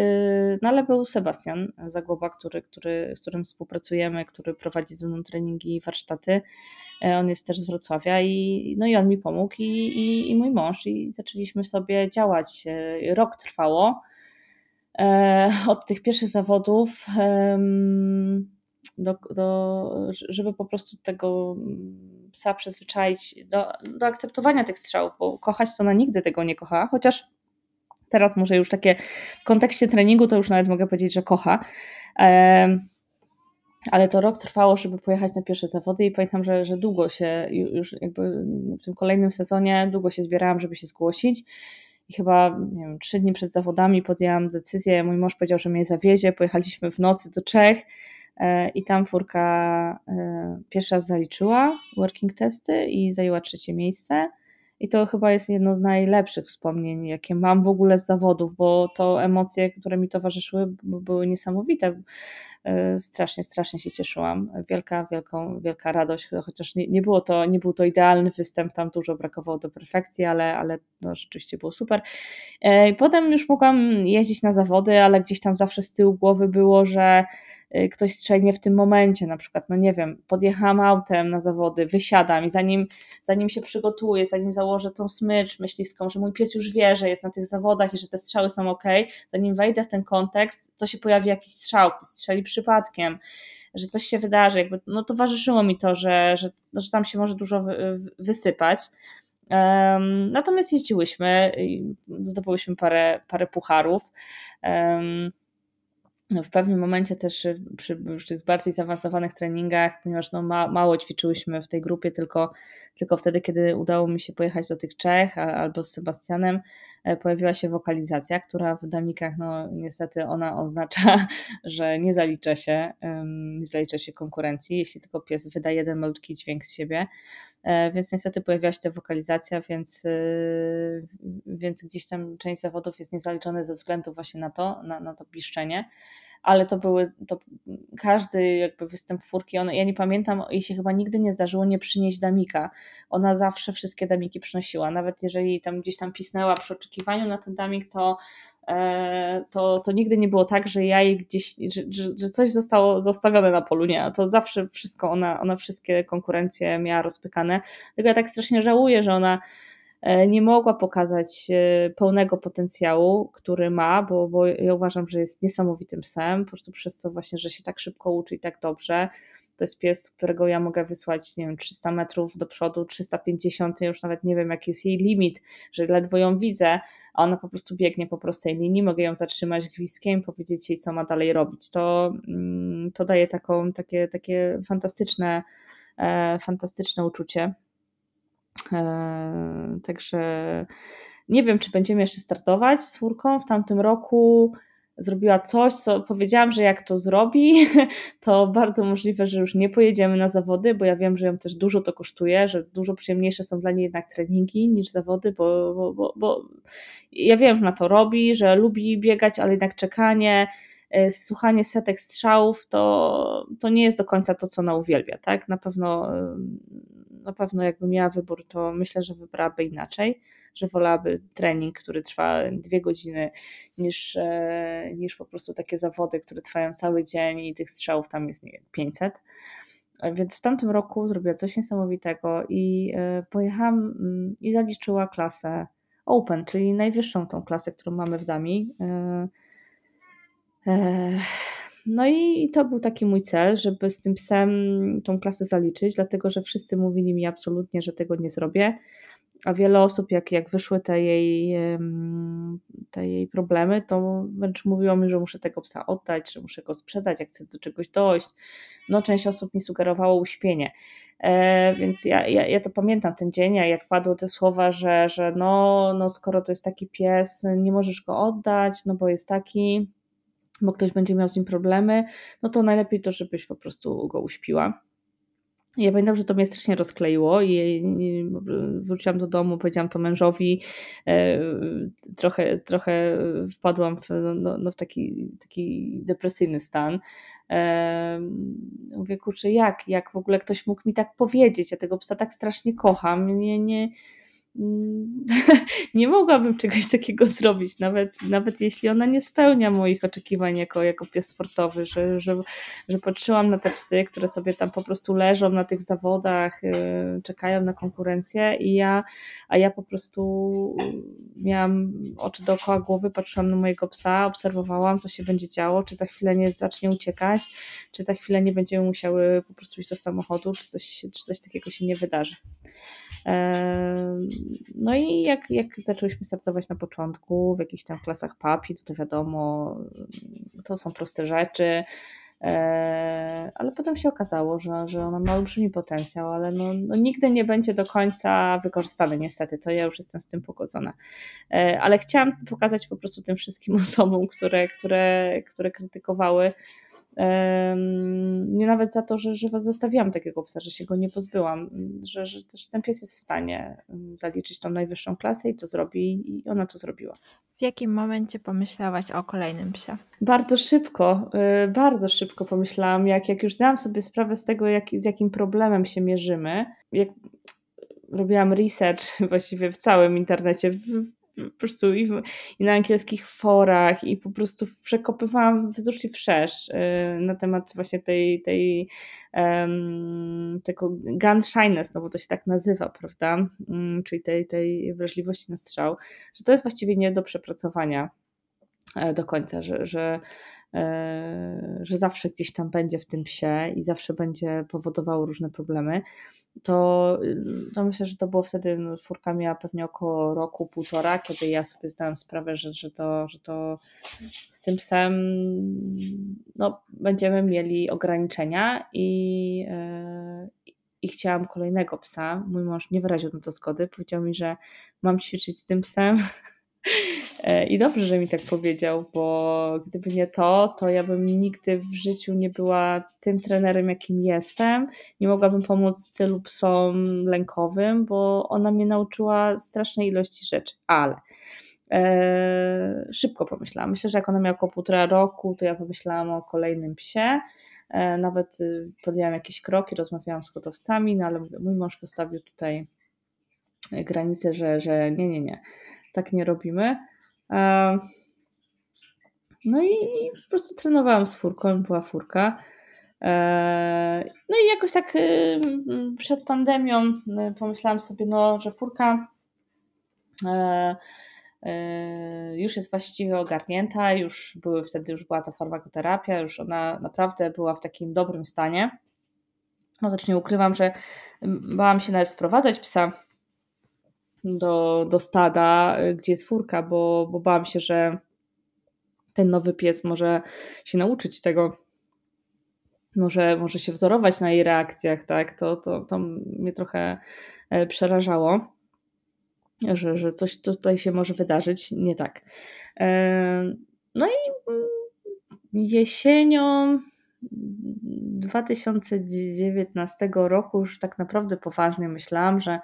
B: no ale był Sebastian Zagłoba, który, który, z którym współpracujemy, który prowadzi ze mną treningi i warsztaty. E, on jest też z Wrocławia i, no i on mi pomógł i, i, i mój mąż i zaczęliśmy sobie działać. E, rok trwało. E, od tych pierwszych zawodów do, do, żeby po prostu tego psa przyzwyczaić do, do akceptowania tych strzałów, bo kochać to na nigdy tego nie kocha, chociaż Teraz może już takie w kontekście treningu to już nawet mogę powiedzieć, że kocha. Ale to rok trwało, żeby pojechać na pierwsze zawody i pamiętam, że, że długo się już jakby w tym kolejnym sezonie długo się zbierałam, żeby się zgłosić. I chyba, nie wiem, trzy dni przed zawodami podjęłam decyzję. Mój mąż powiedział, że mnie zawiezie. Pojechaliśmy w nocy do Czech e, i tam furka e, pierwszy raz zaliczyła working testy i zajęła trzecie miejsce. I to chyba jest jedno z najlepszych wspomnień, jakie mam w ogóle z zawodów, bo to emocje, które mi towarzyszyły, były niesamowite. E, strasznie, strasznie się cieszyłam. Wielka, wielką, wielka radość, chociaż nie, nie było to, nie był to idealny występ, tam dużo brakowało do perfekcji, ale, ale no, rzeczywiście było super. E, potem już mogłam jeździć na zawody, ale gdzieś tam zawsze z tyłu głowy było, że ktoś strzelinie w tym momencie, na przykład, no nie wiem, podjechałam autem na zawody, wysiadam i zanim, zanim się przygotuję, zanim założę tą smycz myśliską, że mój pies już wie, że jest na tych zawodach i że te strzały są ok, zanim wejdę w ten kontekst, to się pojawi jakiś strzał, ktoś strzeli przypadkiem, że coś się wydarzy, jakby, no towarzyszyło mi to, że, że, że tam się może dużo wysypać. Um, natomiast jeździłyśmy, zdobyłyśmy parę, parę pucharów. Um, w pewnym momencie też y, przy, przy tych bardziej zaawansowanych treningach, ponieważ no ma, mało ćwiczyłyśmy w tej grupie, tylko, tylko wtedy, kiedy udało mi się pojechać do tych Czech a, albo z Sebastianem, pojawiła się wokalizacja, która w damikach, no niestety ona oznacza, [LAUGHS] że nie zalicza się, nie zalicza się konkurencji, jeśli tylko pies wyda jeden malutki dźwięk z siebie. E, więc niestety pojawiła się ta wokalizacja, więc, y, więc gdzieś tam część zawodów jest niezaliczona ze względu właśnie na to, na, na to piszczenie ale to były, to każdy jakby występ furki, ona, ja nie pamiętam, jej się chyba nigdy nie zdarzyło nie przynieść damika. Ona zawsze wszystkie damiki przynosiła, nawet jeżeli tam gdzieś tam pisnęła przy oczekiwaniu na ten damik, to e, to, to nigdy nie było tak, że ja jej gdzieś, że, że, że, coś zostało zostawione na polu, nie, to zawsze wszystko, ona, ona wszystkie konkurencje miała rozpykane, tylko ja tak strasznie żałuję, że ona nie mogła pokazać e, pełnego potencjału, który ma, bo, bo ja uważam, że jest niesamowitym psem, po prostu przez to właśnie, że się tak szybko uczy i tak dobrze. To jest pies, którego ja mogę wysłać, nie wiem, 300 metrów do przodu, 350, ja już nawet nie wiem, jaki jest jej limit, że ledwo ją widzę, a ona po prostu biegnie po prostej linii, mogę ją zatrzymać gwizdkiem, powiedzieć jej, co ma dalej robić. To, mm, to daje taką, takie, takie fantastyczne, e, fantastyczne uczucie. E, także nie wiem, czy będziemy jeszcze startować z furką. W tamtym roku zrobiła coś, co powiedziałam, że jak to zrobi, [LAUGHS] to bardzo możliwe, że już nie pojedziemy na zawody, bo ja wiem, że ją też dużo to kosztuje, że dużo przyjemniejsze są dla niej jednak treningi niż zawody, bo, bo, bo, bo ja wiem, że na to robi, że lubi biegać, ale jednak czekanie, słuchanie setek strzałów to, to nie jest do końca to, co ona uwielbia, tak? Na pewno na pewno jakby miała wybór, to myślę, że wybrałaby inaczej, że wolałaby trening, który trwa dwie godziny, niż, e, niż po prostu takie zawody, które trwają cały dzień i tych strzałów tam jest nie wiem, 500. Więc w tamtym roku zrobiła coś niesamowitego i e, pojechałam mm, i zaliczyła klasę Open, czyli najwyższą tą klasę, którą mamy w Dami. No i to był taki mój cel, żeby z tym psem tą klasę zaliczyć, dlatego że wszyscy mówili mi absolutnie, że tego nie zrobię. a wiele osób, jak, jak wyszły te jej, te jej problemy, to wręcz mówiło mi, że muszę tego psa oddać, że muszę go sprzedać, jak chcę do czegoś dojść. No, część osób mi sugerowało uśpienie. E, więc ja, ja, ja to pamiętam ten dzień, a jak padły te słowa, że, że no, no skoro to jest taki pies, nie możesz go oddać, no bo jest taki, bo ktoś będzie miał z nim problemy, no to najlepiej to, żebyś po prostu go uśpiła. Ja pamiętam, że to mnie strasznie rozkleiło i wróciłam do domu, powiedziałam to mężowi, e, trochę, trochę wpadłam w, no, no w taki, taki depresyjny stan. E, mówię, kurczę, jak, jak w ogóle ktoś mógł mi tak powiedzieć, ja tego psa tak strasznie kocham, nie, nie, [LAUGHS] nie mogłabym czegoś takiego zrobić, nawet, nawet jeśli ona nie spełnia moich oczekiwań jako, jako pies sportowy, że, że, że patrzyłam na te psy, które sobie tam po prostu leżą na tych zawodach, yy, czekają na konkurencję i ja, a ja po prostu miałam oczy dookoła głowy, patrzyłam na mojego psa, obserwowałam, co się będzie działo, czy za chwilę nie zacznie uciekać, czy za chwilę nie będziemy musiały po prostu iść do samochodu, czy coś, czy coś takiego się nie wydarzy. No i jak, jak zaczęłyśmy startować na początku w jakichś tam klasach papi, to, to wiadomo, to są proste rzeczy, e, ale potem się okazało, że, że ona ma olbrzymi potencjał, ale no, no nigdy nie będzie do końca wykorzystany niestety, to ja już jestem z tym pogodzona. E, ale chciałam pokazać po prostu tym wszystkim [LAUGHS] osobom, które, które, które krytykowały nie nawet za to, że, że zostawiłam takiego psa, że się go nie pozbyłam, że, że, że ten pies jest w stanie zaliczyć tą najwyższą klasę i to zrobi i ona to zrobiła.
A: W jakim momencie pomyślałaś o kolejnym psie?
B: Bardzo szybko, y, bardzo szybko pomyślałam, jak, jak już zdałam sobie sprawę z tego, jak, z jakim problemem się mierzymy, jak robiłam research [LAUGHS] właściwie w całym internecie, w, po prostu i, w, i, na angielskich forach i po prostu przekopywałam wzdłuż i wszerz y, na temat właśnie tej, tej um, tego gun shyness, no bo to się tak nazywa, prawda, um, czyli tej, tej wrażliwości na strzał, że to jest właściwie nie do przepracowania e, do końca, że, że że zawsze gdzieś tam będzie w tym psie i zawsze będzie powodowało różne problemy to, to myślę, że to było wtedy, no, furka miała pewnie około roku, półtora, kiedy ja sobie zdałam sprawę, że, że, to, że to z tym psem no, będziemy mieli ograniczenia i, yy, i chciałam kolejnego psa. Mój mąż nie wyraził na to zgody, powiedział mi, że mam ćwiczyć z tym psem E, I dobrze, że mi tak powiedział, bo gdyby nie to, to ja bym nigdy w życiu nie była tym trenerem, jakim jestem. Nie mogłabym pomóc tylu psom lękowym, bo ona mnie nauczyła strasznej ilości rzeczy, ale e, szybko pomyślałam. Myślę, że jak ona miała około półtora roku, to ja pomyślałam o kolejnym psie. E, nawet y, podjęłam jakieś kroki, rozmawiałam z hodowcami, no ale mój mąż postawił tutaj granicę, że, że nie, nie, nie tak nie robimy. No i po prostu trenowałam z furką, była furka. No i jakoś tak y, przed pandemią y, pomyślałam sobie, no, że furka e, e, już jest właściwie ogarnięta, już były wtedy już była ta farmakoterapia, już ona naprawdę była w takim dobrym stanie. No też nie ukrywam, że bałam się nawet wprowadzać psa do, do stada, y, gdzie jest furka, bo, bo bałam się, że ten nowy pies może się nauczyć tego, może, może się wzorować na jej reakcjach, tak? To, to, to mnie trochę e, przerażało, że, że coś tutaj się może wydarzyć nie tak. E, no i mm, jesienią 2019 roku już tak naprawdę poważnie myślałam, że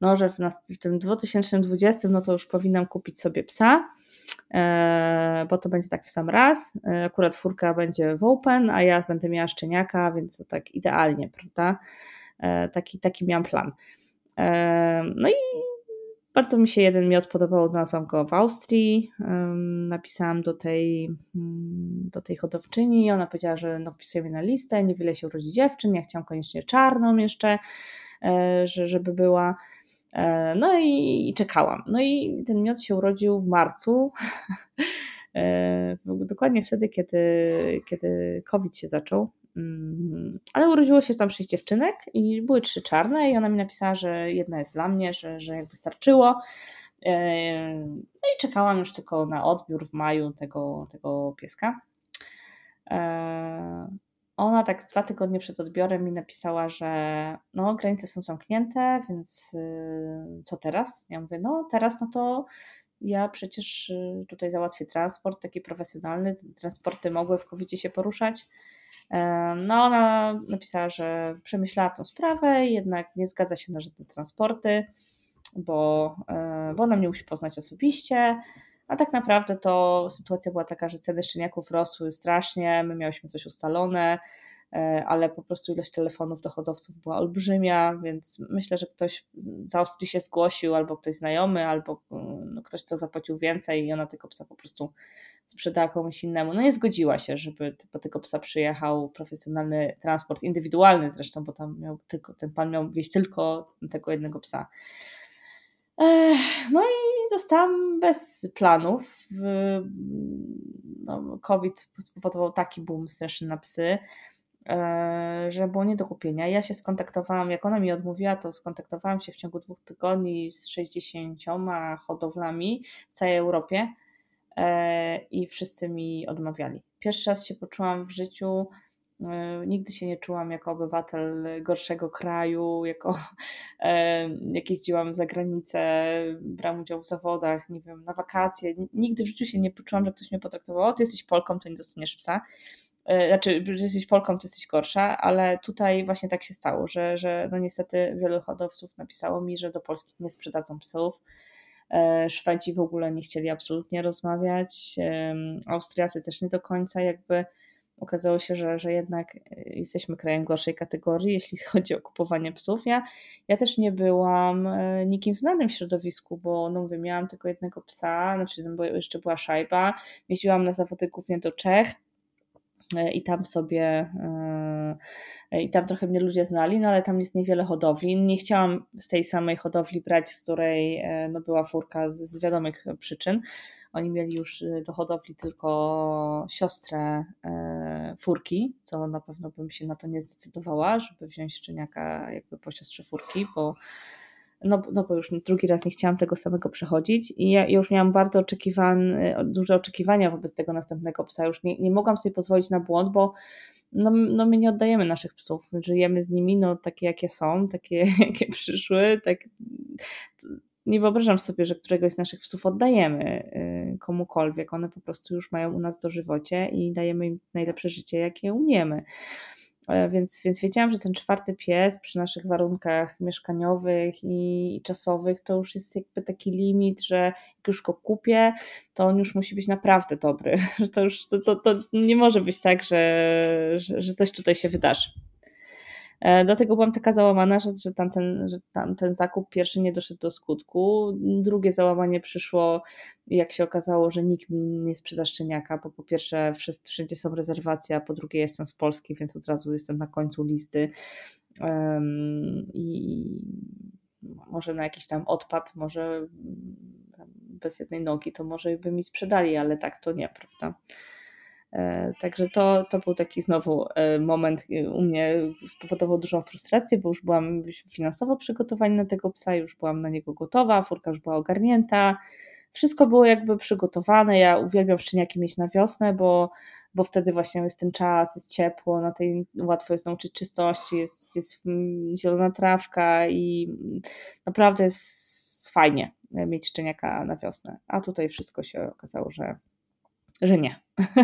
B: no, że w, nas, w tym 2020 no to już powinnam kupić sobie psa, e, bo to będzie tak w sam raz. E, akurat furka będzie w open, a ja będę miała szczeniaka, więc to tak idealnie, prawda? E, taki, taki miałam plan. No i bardzo mi się jeden miod podobał, znalazłam go w Austrii. Napisałam do tej, mm, do tej hodowczyni i ona powiedziała, że no, wpisuje mnie na listę, niewiele się urodzi dziewczyn, ja chciałam koniecznie czarną jeszcze, żeby była. E, no i, i czekałam. No i ten miod się urodził w marcu. [LAUGHS] E, dokładnie wtedy, kiedy, kiedy COVID się zaczął. Mm, ale urodziło się tam sześć dziewczynek i były trzy czarne i ona mi napisała, że jedna jest dla mnie, że, że jakby starczyło. No i czekałam już tylko na odbiór w maju tego, tego pieska. Ona tak dwa tygodnie przed odbiorem mi napisała, że no granice są zamknięte, więc y, co teraz? Ja mówię, no teraz no to ja przecież y, tutaj załatwię transport taki profesjonalny, transporty mogły w covid się poruszać. No ona napisała, że przemyślała tą sprawę jednak nie zgadza się na żadne transporty, bo, e, bo ona mnie musi poznać osobiście, a tak naprawdę to sytuacja była taka, że ceny szczeniaków rosły strasznie, my miałyśmy coś ustalone, e, ale po prostu ilość telefonów do hodowców była olbrzymia, więc myślę, że ktoś z Austrii się zgłosił, albo ktoś znajomy, albo mm, no, ktoś, kto zapłacił więcej i ona tego psa po prostu sprzedała komuś innemu. No nie zgodziła się, żeby po tego psa przyjechał profesjonalny transport, indywidualny zresztą, bo tam miał tylko, ten pan miał wieść tylko tego jednego psa. No i zostałam bez planów. No, COVID spowodował taki boom straszny na psy, e, że było nie do kupienia. Ja się skontaktowałam, jak ona mi odmówiła, to skontaktowałam się w ciągu dwóch tygodni z 60 hodowlami w całej Europie e, i wszyscy mi odmawiali. Pierwszy raz się poczułam w życiu nigdy się nie czułam jako obywatel gorszego kraju, jako [LAUGHS] e, jak jeździłam za granicę, brałam udział w zawodach, nie wiem, na wakacje. Nigdy w życiu się nie poczułam, że ktoś mnie potraktował, o ty jesteś Polką, to nie dostaniesz psa. E, znaczy, że jesteś Polką, to jesteś gorsza, ale tutaj właśnie tak się stało, że, że no niestety wielu hodowców napisało mi, że do Polski nie sprzedadzą psów. Szwedzi w ogóle nie chcieli absolutnie rozmawiać, Austriacy też nie do końca jakby okazało się, że, że jednak e, jesteśmy krajem gorszej kategorii, jeśli [LAUGHS] chodzi o kupowanie psów. Ja, ja też nie byłam e, nikim znanym w środowisku, bo no mówię, miałam tylko jednego psa, znaczy bo jeszcze była szajba, jeździłam na zawody głównie do Czech i tam sobie i tam trochę mnie ludzie znali, no ale tam jest niewiele hodowli. Nie chciałam z tej samej hodowli brać, z której no, była furka z, z wiadomych przyczyn, oni mieli już do hodowli tylko siostrę e, furki, co na pewno bym się na to nie zdecydowała, żeby wziąć szczeniaka jakby po siostrze furki, bo no, no bo już drugi raz nie chciałam tego samego przechodzić i ja już miałam bardzo oczekiwane, duże oczekiwania wobec tego następnego psa. Już nie, nie mogłam sobie pozwolić na błąd, bo no, no my nie oddajemy naszych psów, żyjemy z nimi, no takie jakie są, takie [LAUGHS] jakie przyszły, tak nie wyobrażam sobie, że któregoś z naszych psów oddajemy y, komukolwiek. One po prostu już mają u nas dożywocie i dajemy im najlepsze życie, jakie umiemy. E, więc, więc wiedziałam, że ten czwarty pies przy naszych warunkach mieszkaniowych i, i czasowych to już jest jakby taki limit, że jak już go kupię, to on już musi być naprawdę dobry. [LAUGHS] Że to już to, to, to nie może być tak, że, że, że coś tutaj się wydarzy. E, dlatego byłam taka załamana, że, że, tamten, że tamten zakup pierwszy nie doszedł do skutku. Drugie załamanie przyszło, jak się okazało, że nikt mi nie sprzeda szczeniaka, bo po pierwsze wszędzie są rezerwacje, a po drugie jestem z Polski, więc od razu jestem na końcu listy. Um, I może na jakiś tam odpad, może bez jednej nogi, to może by mi sprzedali, ale tak to nie, prawda? E, także to, to był taki znowu e, moment e, u mnie, spowodował dużą frustrację, bo już byłam finansowo przygotowana na tego psa, już byłam na niego gotowa, furka już była ogarnięta, wszystko było jakby przygotowane. Ja uwielbiam szczeniaki mieć na wiosnę, bo, bo wtedy właśnie jest ten czas, jest ciepło, na tej łatwo jest nauczyć czystości, jest, jest zielona trawka i naprawdę jest fajnie mieć szczeniaka na wiosnę. A tutaj wszystko się okazało, że że nie. [LAUGHS]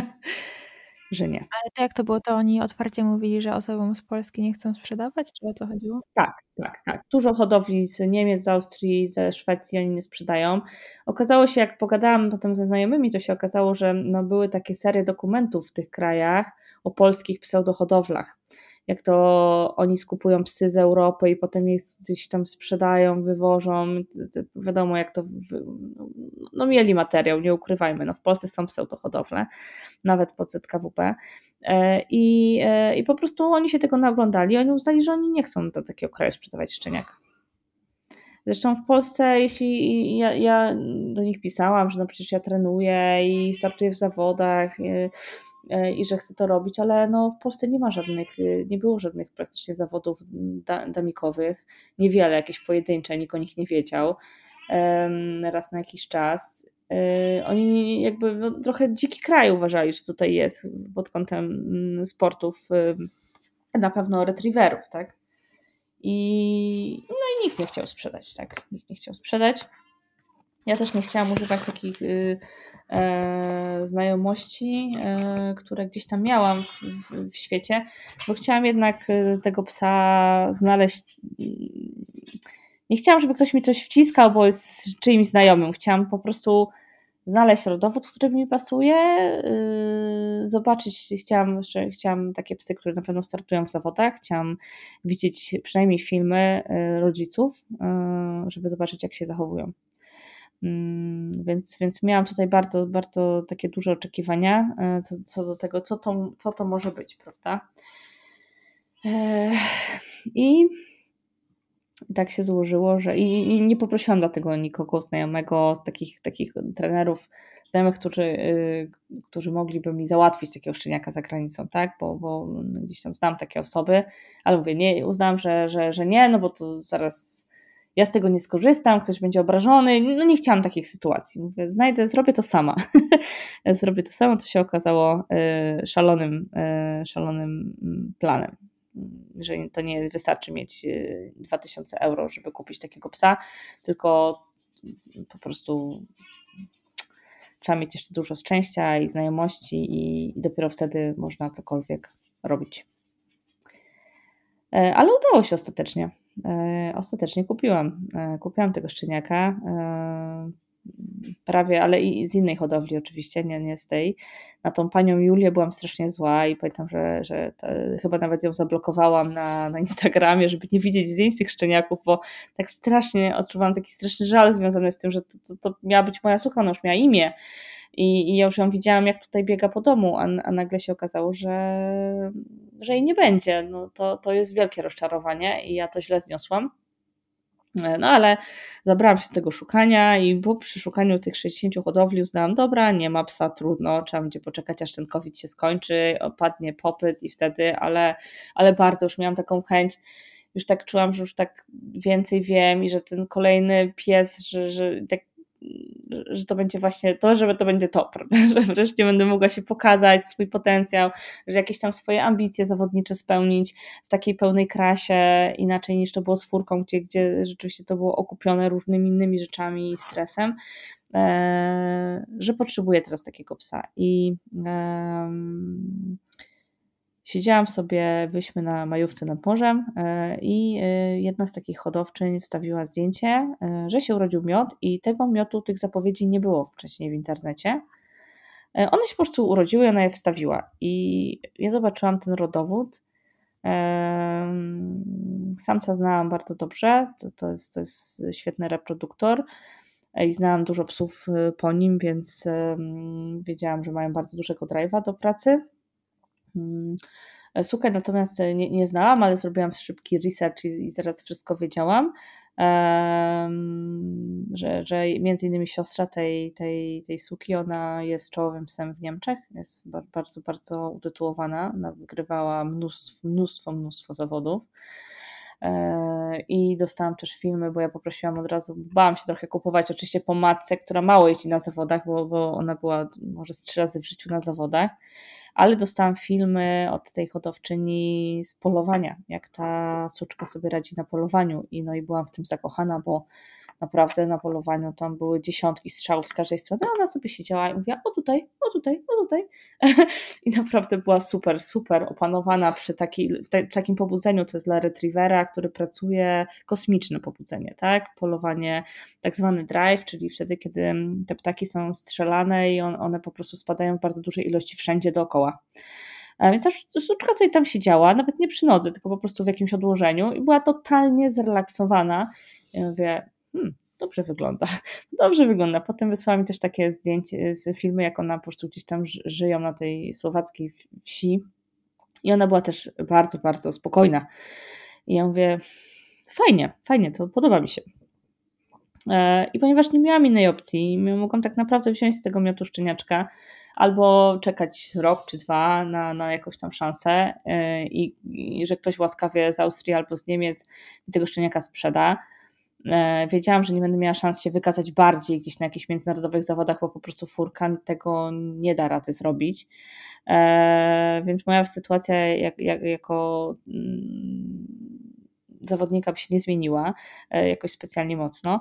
B: że nie.
A: Ale to jak to było, to oni otwarcie mówili, że osobom z Polski nie chcą sprzedawać, czy o co chodziło?
B: Tak, tak, tak. Dużo hodowli z Niemiec, z Austrii, ze Szwecji oni nie sprzedają. Okazało się, jak pogadałam potem ze znajomymi, to się okazało, że no, były takie serie dokumentów w tych krajach o polskich pseudohodowlach jak to oni skupują psy z Europy i potem je gdzieś tam sprzedają, wywożą. Wiadomo, jak to. No, mieli materiał, nie ukrywajmy. No, w Polsce są pseudohodowle, nawet pod ZKWP. E, I, e, I po prostu oni się tego naoglądali, oni uznali, że oni nie chcą do takiego kraju sprzedawać szczeniaka. Zresztą w Polsce, jeśli ja, ja, do nich pisałam, że no przecież ja trenuję i startuję w zawodach, e, i że chcę to robić, ale no w Polsce nie ma żadnych, nie było żadnych praktycznie zawodów damikowych, niewiele, jakieś pojedyncze, nikt o nich nie wiedział raz na jakiś czas. Oni jakby no, trochę dziki kraj uważali, że tutaj jest pod kątem mm, sportów na pewno retriewerów, tak? I, no i nikt nie chciał sprzedać, tak? Nikt nie chciał sprzedać. Ja też nie chciałam używać takich y, e, znajomości, e, które gdzieś tam miałam w, w, świecie, bo chciałam jednak y, tego psa znaleźć. Nie chciałam, żeby ktoś mi coś wciskał, bo jest czyimś znajomym. Chciałam po prostu znaleźć rodowód, który mi pasuje, yy, zobaczyć, chciałam, że chciałam takie psy, które na pewno startują w zawodach, chciałam widzieć przynajmniej filmy rodziców, żeby zobaczyć, jak się zachowują. Mm, więc, więc miałam tutaj bardzo, bardzo takie duże oczekiwania co, co do tego, co to, co to może być, prawda? I tak się złożyło, że i, i, nie poprosiłam dlatego nikogo znajomego, z takich, takich trenerów, znajomych, którzy, yy, którzy mogliby mi załatwić takiego szczeniaka za granicą, tak, bo, bo gdzieś tam znam takie osoby, ale mówię, nie, uznałam, że, że, że nie, no bo to zaraz ja z tego nie skorzystam, ktoś będzie obrażony, no nie chciałam takich sytuacji, mówię, znajdę, zrobię to sama, [LAUGHS] zrobię to sama, to się okazało yy, szalonym, yy, szalonym mm, planem. Że to nie wystarczy mieć 2000 y, euro, żeby kupić takiego psa, tylko po prostu trzeba mieć jeszcze dużo szczęścia i znajomości i, i dopiero wtedy można cokolwiek robić. E, ale udało się ostatecznie. E, ostatecznie kupiłam. E, kupiłam tego szczeniaka prawie, ale i z innej hodowli oczywiście, nie, nie z tej. Na tą panią Julię byłam strasznie zła i pamiętam, że, że chyba nawet ją zablokowałam na, na Instagramie, żeby nie widzieć zdjęć tych szczeniaków, bo tak strasznie odczuwałam taki straszny żal związany z tym, że to, to, to miała być moja suka, ona już miała imię. I, I ja już ją widziałam, jak tutaj biega po domu, a, a nagle się okazało, że, że jej nie będzie. No to, to jest wielkie rozczarowanie i ja to źle zniosłam. No ale zabrałam się tego szukania i po przy szukaniu tych 60 hodowli uznałam, dobra, nie ma psa, trudno, trzeba będzie poczekać aż ten COVID się skończy, opadnie popyt i wtedy, ale, ale bardzo już miałam taką chęć, już tak czułam, że już tak więcej wiem i że ten kolejny pies, że, że tak że to będzie właśnie to, że to będzie to, prawda? [LAUGHS] że wreszcie będę mogła się pokazać, swój potencjał, że jakieś tam swoje ambicje zawodnicze spełnić w takiej pełnej krasie, inaczej niż to było z furką, gdzie, gdzie rzeczywiście to było okupione różnymi innymi rzeczami i stresem, e, że potrzebuję teraz takiego psa. I e, Siedziałam sobie, byliśmy na majówce nad morzem e, i e, jedna z takich hodowczyń wstawiła zdjęcie, e, że się urodził miod i tego miotu, tych zapowiedzi nie było wcześniej w internecie. One się po prostu urodziły ona je wstawiła. I ja zobaczyłam ten rodowód. Samca znałam bardzo dobrze, to, to, jest, to jest świetny reproduktor i znałam dużo psów po nim, więc wiedziałam, że mają bardzo dużego drive'a do pracy. Mm, Sukę natomiast e, nie, nie znałam, ale zrobiłam szybki research i, i zaraz wszystko wiedziałam. Um, że, że między innymi siostra tej, tej, tej suki, ona jest czołowym psem w Niemczech, jest bardzo, bardzo utytułowana, ona wygrywała mnóstwo, mnóstwo, mnóstwo zawodów. E, I dostałam też filmy, bo ja poprosiłam od razu, bałam się trochę kupować, oczywiście po matce, która mało jeździ na zawodach, bo, bo ona była może z trzy razy w życiu na zawodach ale dostałam filmy od tej hodowczyni z polowania, jak ta suczka sobie radzi na polowaniu i no i byłam w tym zakochana, bo naprawdę na polowaniu tam były dziesiątki strzałów z każdej strony, a ona sobie siedziała i mówiła o tutaj, o tutaj, o tutaj [LAUGHS] i naprawdę była super, super opanowana przy takiej, takim pobudzeniu, to jest dla retrievera, który pracuje, kosmiczne pobudzenie, tak, polowanie, tak zwany drive, czyli wtedy, kiedy te ptaki są strzelane i on, one po prostu spadają w bardzo dużej ilości wszędzie dookoła. A więc ta sztuczka sobie tam siedziała, nawet nie przy nodze, tylko po prostu w jakimś odłożeniu i była totalnie zrelaksowana. Ja mówię, hmm, dobrze wygląda, [LAUGHS] dobrze wygląda. Potem wysłała mi też takie zdjęcie z filmu, jak ona po prostu gdzieś tam żyją na tej słowackiej wsi i ona była też bardzo, bardzo spokojna. I ja mówię, fajnie, fajnie, to podoba mi się. E, I ponieważ nie miałam innej opcji, mogłam tak naprawdę wziąć z tego miotu szczeniaczka, albo czekać rok czy dwa na, na jakąś tam szansę i, i że ktoś łaskawie z Austrii albo z Niemiec mi tego szczeniaka sprzeda. Wiedziałam, że nie będę miała szans się wykazać bardziej gdzieś na jakichś międzynarodowych zawodach, bo po prostu furkan tego nie da rady zrobić. Więc moja sytuacja jak, jak, jako mm, zawodnika by się nie zmieniła jakoś specjalnie mocno.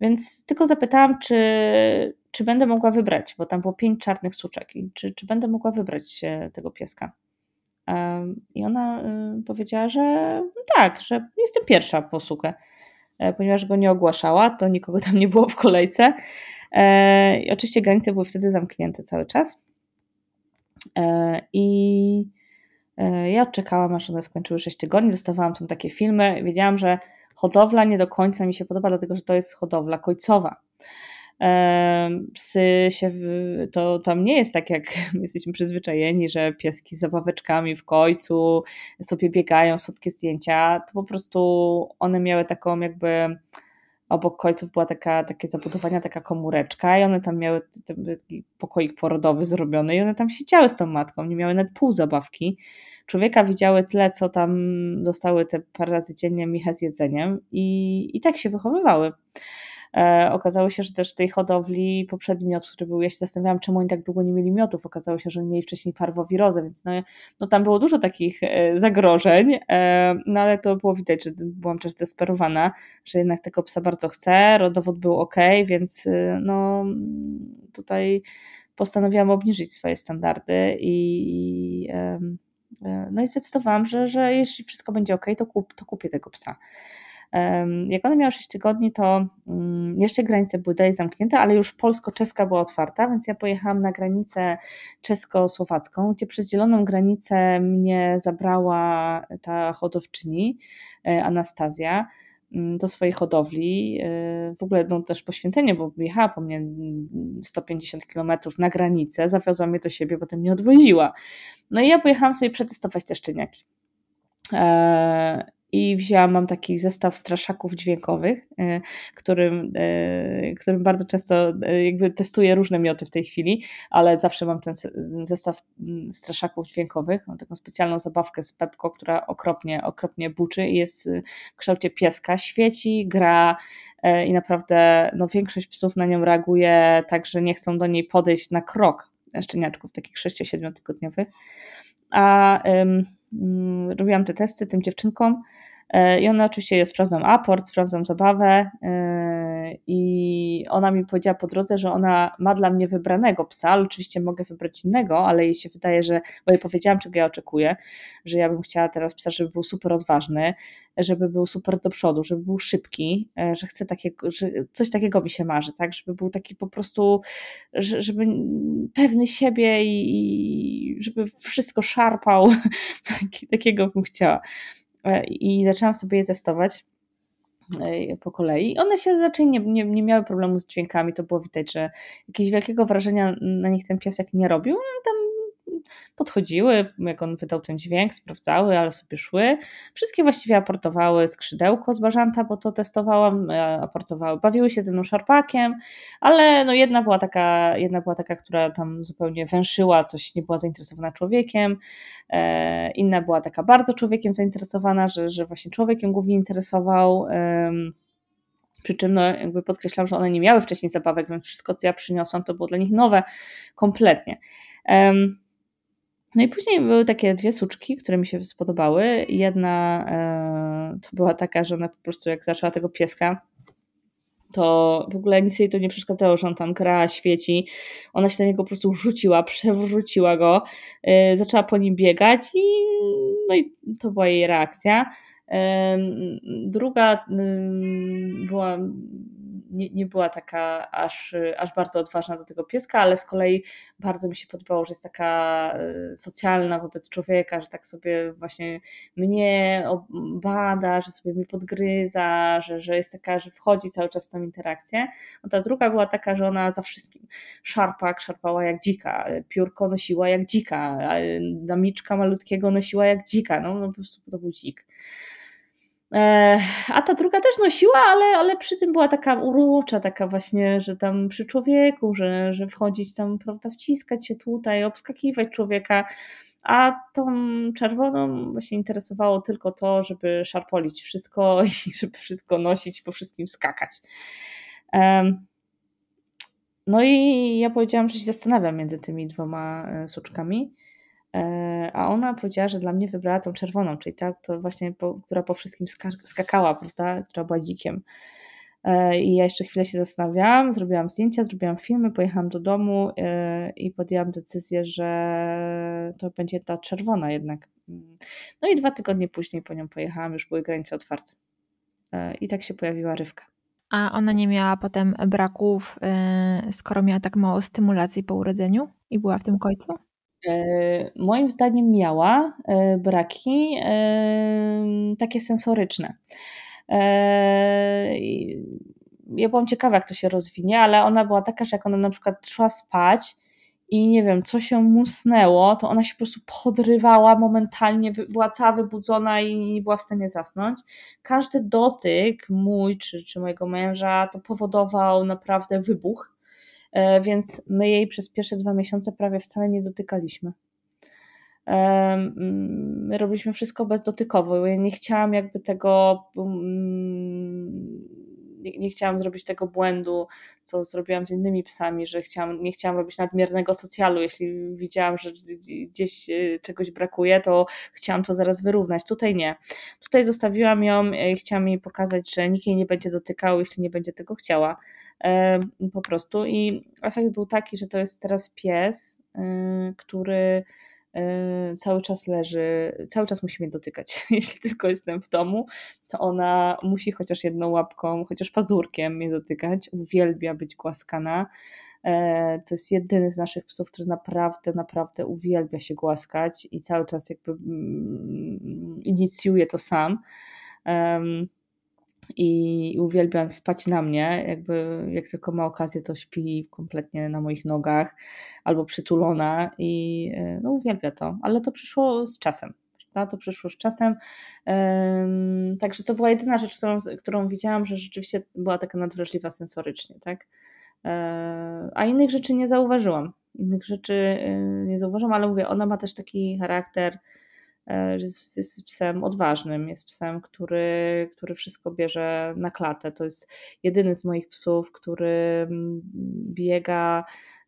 B: Więc tylko zapytałam, czy, czy będę mogła wybrać, bo tam było pięć czarnych suczek, i czy, czy będę mogła wybrać tego pieska. I ona y, powiedziała, że tak, że jestem pierwsza po sukę. E, ponieważ go nie ogłaszała, to nikogo tam nie było w kolejce. E, I oczywiście granice były wtedy zamknięte cały czas. E, I ja czekałam, aż one skończyły 6 tygodni, dostawałam tam takie filmy. Wiedziałam, że hodowla nie do końca mi się podoba, dlatego że to jest hodowla końcowa. Psy się, to tam nie jest tak, jak [LAUGHS] jesteśmy przyzwyczajeni, że pieski z zabaweczkami w końcu sobie biegają, słodkie zdjęcia. To po prostu one miały taką jakby obok końców była taka, takie zabudowania, taka komóreczka i one tam miały taki pokoik porodowy zrobiony i one tam siedziały z tą matką, nie miały nawet pół zabawki. Człowieka widziały tyle, co tam dostały te parę razy dziennie michę z jedzeniem i, i tak się wychowywały. E, okazało się, że też tej hodowli poprzedni miod, który był, ja się zastanawiałam, czemu oni tak długo nie mieli miodów. Okazało się, że oni mieli wcześniej parwowirozę, więc no, no tam było dużo takich e, zagrożeń, e, no ale to było widać, że byłam też zdesperowana, że jednak tego psa bardzo chcę, rodowód był ok, więc no tutaj postanowiłam obniżyć swoje standardy i no i zdecydowałam, że, że jeśli wszystko będzie ok, to, kup, to kupię tego psa. Jak ona miała 6 tygodni, to mm, jeszcze granice były dalej zamknięte, ale już polsko-czeska była otwarta, więc ja pojechałam na granicę czesko-słowacką, gdzie przez zieloną granicę mnie zabrała ta hodowczyni e, Anastazja mm, do swojej hodowli. E, w ogóle no, też poświęcenie, bo jechała po mnie 150 mm, km na granicę, zawiozła mnie do siebie, potem mnie odwoziła. No i ja pojechałam sobie przetestować te szczeniaki. I wzięłam, mam taki zestaw straszaków dźwiękowych, e, którym, e, którym bardzo często e, jakby testuję różne mioty w tej chwili, ale zawsze mam ten zestaw mm, straszaków dźwiękowych. Mam taką specjalną zabawkę z Pepko, która okropnie, okropnie buczy i jest w kształcie pieska. Świeci, gra i naprawdę no, większość psów na nią reaguje tak, że nie chcą do niej podejść na krok szczeniaczków takich 6-7 tygodniowych. A um, robiłam te testy tym dziewczynkom I ona oczywiście, ja sprawdzam aport, sprawdzam zabawę e, i ona mi powiedziała po drodze, że ona ma dla mnie wybranego psa, ale oczywiście mogę wybrać innego, ale jej się wydaje, że, bo jej powiedziałam, czego ja oczekuję, że ja bym chciała teraz psa, żeby był super odważny, żeby był super do przodu, żeby był szybki, e, że chcę takiego, że coś takiego mi się marzy, tak, żeby był taki po prostu, żeby pewny siebie i żeby wszystko szarpał, [LAUGHS] takiego bym chciała. E, i zaczęłam sobie je testować e, po kolei. One się raczej nie, nie, nie miały problemu z dźwiękami, to było widać, że jakiegoś wielkiego wrażenia na nich ten piesek nie robił. Tam podchodziły, jak on wydał ten dźwięk, sprawdzały, ale sobie szły. Wszystkie właściwie aportowały skrzydełko z bażanta, bo to testowałam, e, aportowały, bawiły się ze mną szarpakiem, ale no jedna była taka, jedna była taka, która tam zupełnie węszyła, coś nie była zainteresowana człowiekiem, e, inna była taka bardzo człowiekiem zainteresowana, że, że właśnie człowiekiem głównie interesował. Przy czym no, jakby podkreślam, że one nie miały wcześniej zabawek, więc wszystko, co ja przyniosłam, to było dla nich nowe kompletnie. No i później były takie dwie suczki, które mi się spodobały. Jedna e, to była taka, że ona po prostu jak zaczęła tego pieska, to w ogóle nic jej to nie przeszkadzało, że on tam gra, świeci. Ona się na niego po prostu rzuciła, [LAUGHS] przewróciła go, e, zaczęła po nim biegać i no i to była jej reakcja. E, druga była nie, nie była taka aż, aż bardzo odważna do tego pieska, ale z kolei bardzo mi się podobało, że jest taka e, socjalna wobec człowieka, że tak sobie właśnie mnie bada, że sobie mnie podgryza, że, że jest taka, że wchodzi cały czas w tą interakcję. No ta druga była taka, że ona za wszystkim szarpak szarpała jak dzika, piórko nosiła jak dzika, damiczka malutkiego nosiła jak dzika, no, no po prostu to był dzik. A ta druga też nosiła, ale, ale przy tym była taka urocza, taka właśnie, że tam przy człowieku, że, że wchodzić tam, prawda, wciskać się tutaj, obskakiwać człowieka. A tą czerwoną właśnie interesowało tylko to, żeby szarpolić wszystko [LAUGHS] i żeby wszystko nosić po wszystkim skakać. No i ja powiedziałam, że się zastanawiam między tymi dwoma e, suczkami. E, a ona powiedziała, że dla mnie wybrała tą czerwoną, czyli ta, to właśnie, po, która po wszystkim skakała, prawda, która była dzikiem. E, I ja jeszcze chwilę się zastanawiałam, zrobiłam zdjęcia, zrobiłam filmy, pojechałam do domu i podjęłam decyzję, że to będzie ta czerwona jednak. No i dwa tygodnie później po nią pojechałam, już były granice otwarte. I tak się pojawiła rywka.
A: A ona nie miała potem braków, skoro miała tak mało stymulacji po urodzeniu i była w tym końcu?
B: E, moim zdaniem miała e, braki e, takie sensoryczne. Ja byłam ciekawa, jak to się rozwinie, ale ona była taka, że jak ona na przykład szła spać, i nie wiem, co się musnęło, to ona się po prostu podrywała momentalnie, była cała wybudzona i nie była w stanie zasnąć. Każdy dotyk mój czy, czy mojego męża to powodował naprawdę wybuch, więc my jej przez pierwsze dwa miesiące prawie wcale nie dotykaliśmy. My robiliśmy wszystko bezdotykowo. Ja nie chciałam jakby tego mm, nie, nie, chciałam zrobić tego błędu, co zrobiłam z innymi psami, że chciałam, nie chciałam robić nadmiernego socjalu. Jeśli widziałam, że gdzieś e, czegoś brakuje, to chciałam to zaraz wyrównać. Tutaj nie. Tutaj zostawiłam ją i chciałam jej pokazać, że nikt jej nie będzie dotykał, jeśli nie będzie tego chciała. Po prostu. I efekt był taki, że to jest teraz pies, y, który Y, cały czas leży, cały czas musi mnie dotykać. [LAUGHS] Jeśli tylko jestem w domu, to ona musi chociaż jedną łapką, chociaż pazurkiem mnie dotykać. Uwielbia być głaskana. E, to jest jedyny z naszych psów, który naprawdę, naprawdę uwielbia się głaskać i cały czas jakby mm, inicjuje to sam i uwielbia spać na mnie. Jakby jak tylko ma okazję, to śpi kompletnie na moich nogach albo przytulona i e, no, uwielbia to, ale to przyszło z czasem. To przyszło z czasem. Także to była jedyna rzecz, którą, którą widziałam, że rzeczywiście była taka nadwrażliwa sensorycznie, tak? E, a innych rzeczy nie zauważyłam. Innych rzeczy e, nie zauważyłam, ale mówię, ona ma też taki charakter jest, jest psem odważnym, jest psem, który, który wszystko bierze na klatę. To jest jedyny z moich psów, który mm, biega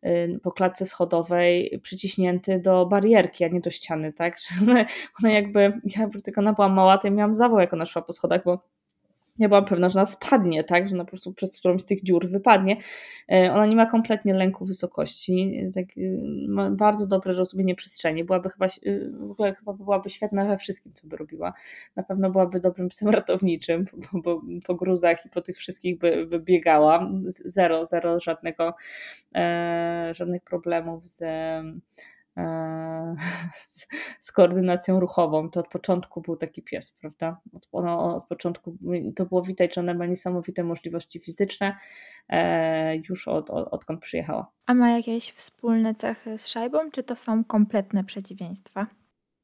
B: y, po klatce schodowej przyciśnięty do barierki, a nie do ściany, tak? [LAUGHS] Że one, jakby, ja jak ona była mała, to ja miałam zawał, jak ona szła po schodach, bo ja byłam pewna, że ona spadnie, tak, że ona po prostu przez którąś z tych dziur wypadnie. E, ona nie ma kompletnie lęku wysokości, tak, y, ma bardzo dobre rozumienie przestrzeni. Byłaby chyba, w ogóle chyba byłaby świetna we wszystkim, co by robiła. Na pewno byłaby dobrym psem ratowniczym, [LAUGHS] bo, bo po gruzach i po tych wszystkich by, by biegała. Zero, zero żadnego, e, żadnych problemów z E, z, z, koordynacją ruchową. To od początku był taki pies, prawda? Od, od początku to było widać, że ona ma niesamowite możliwości fizyczne e, już od, od, odkąd przyjechała.
A: A ma jakieś wspólne cechy z szajbą, czy to są kompletne przeciwieństwa?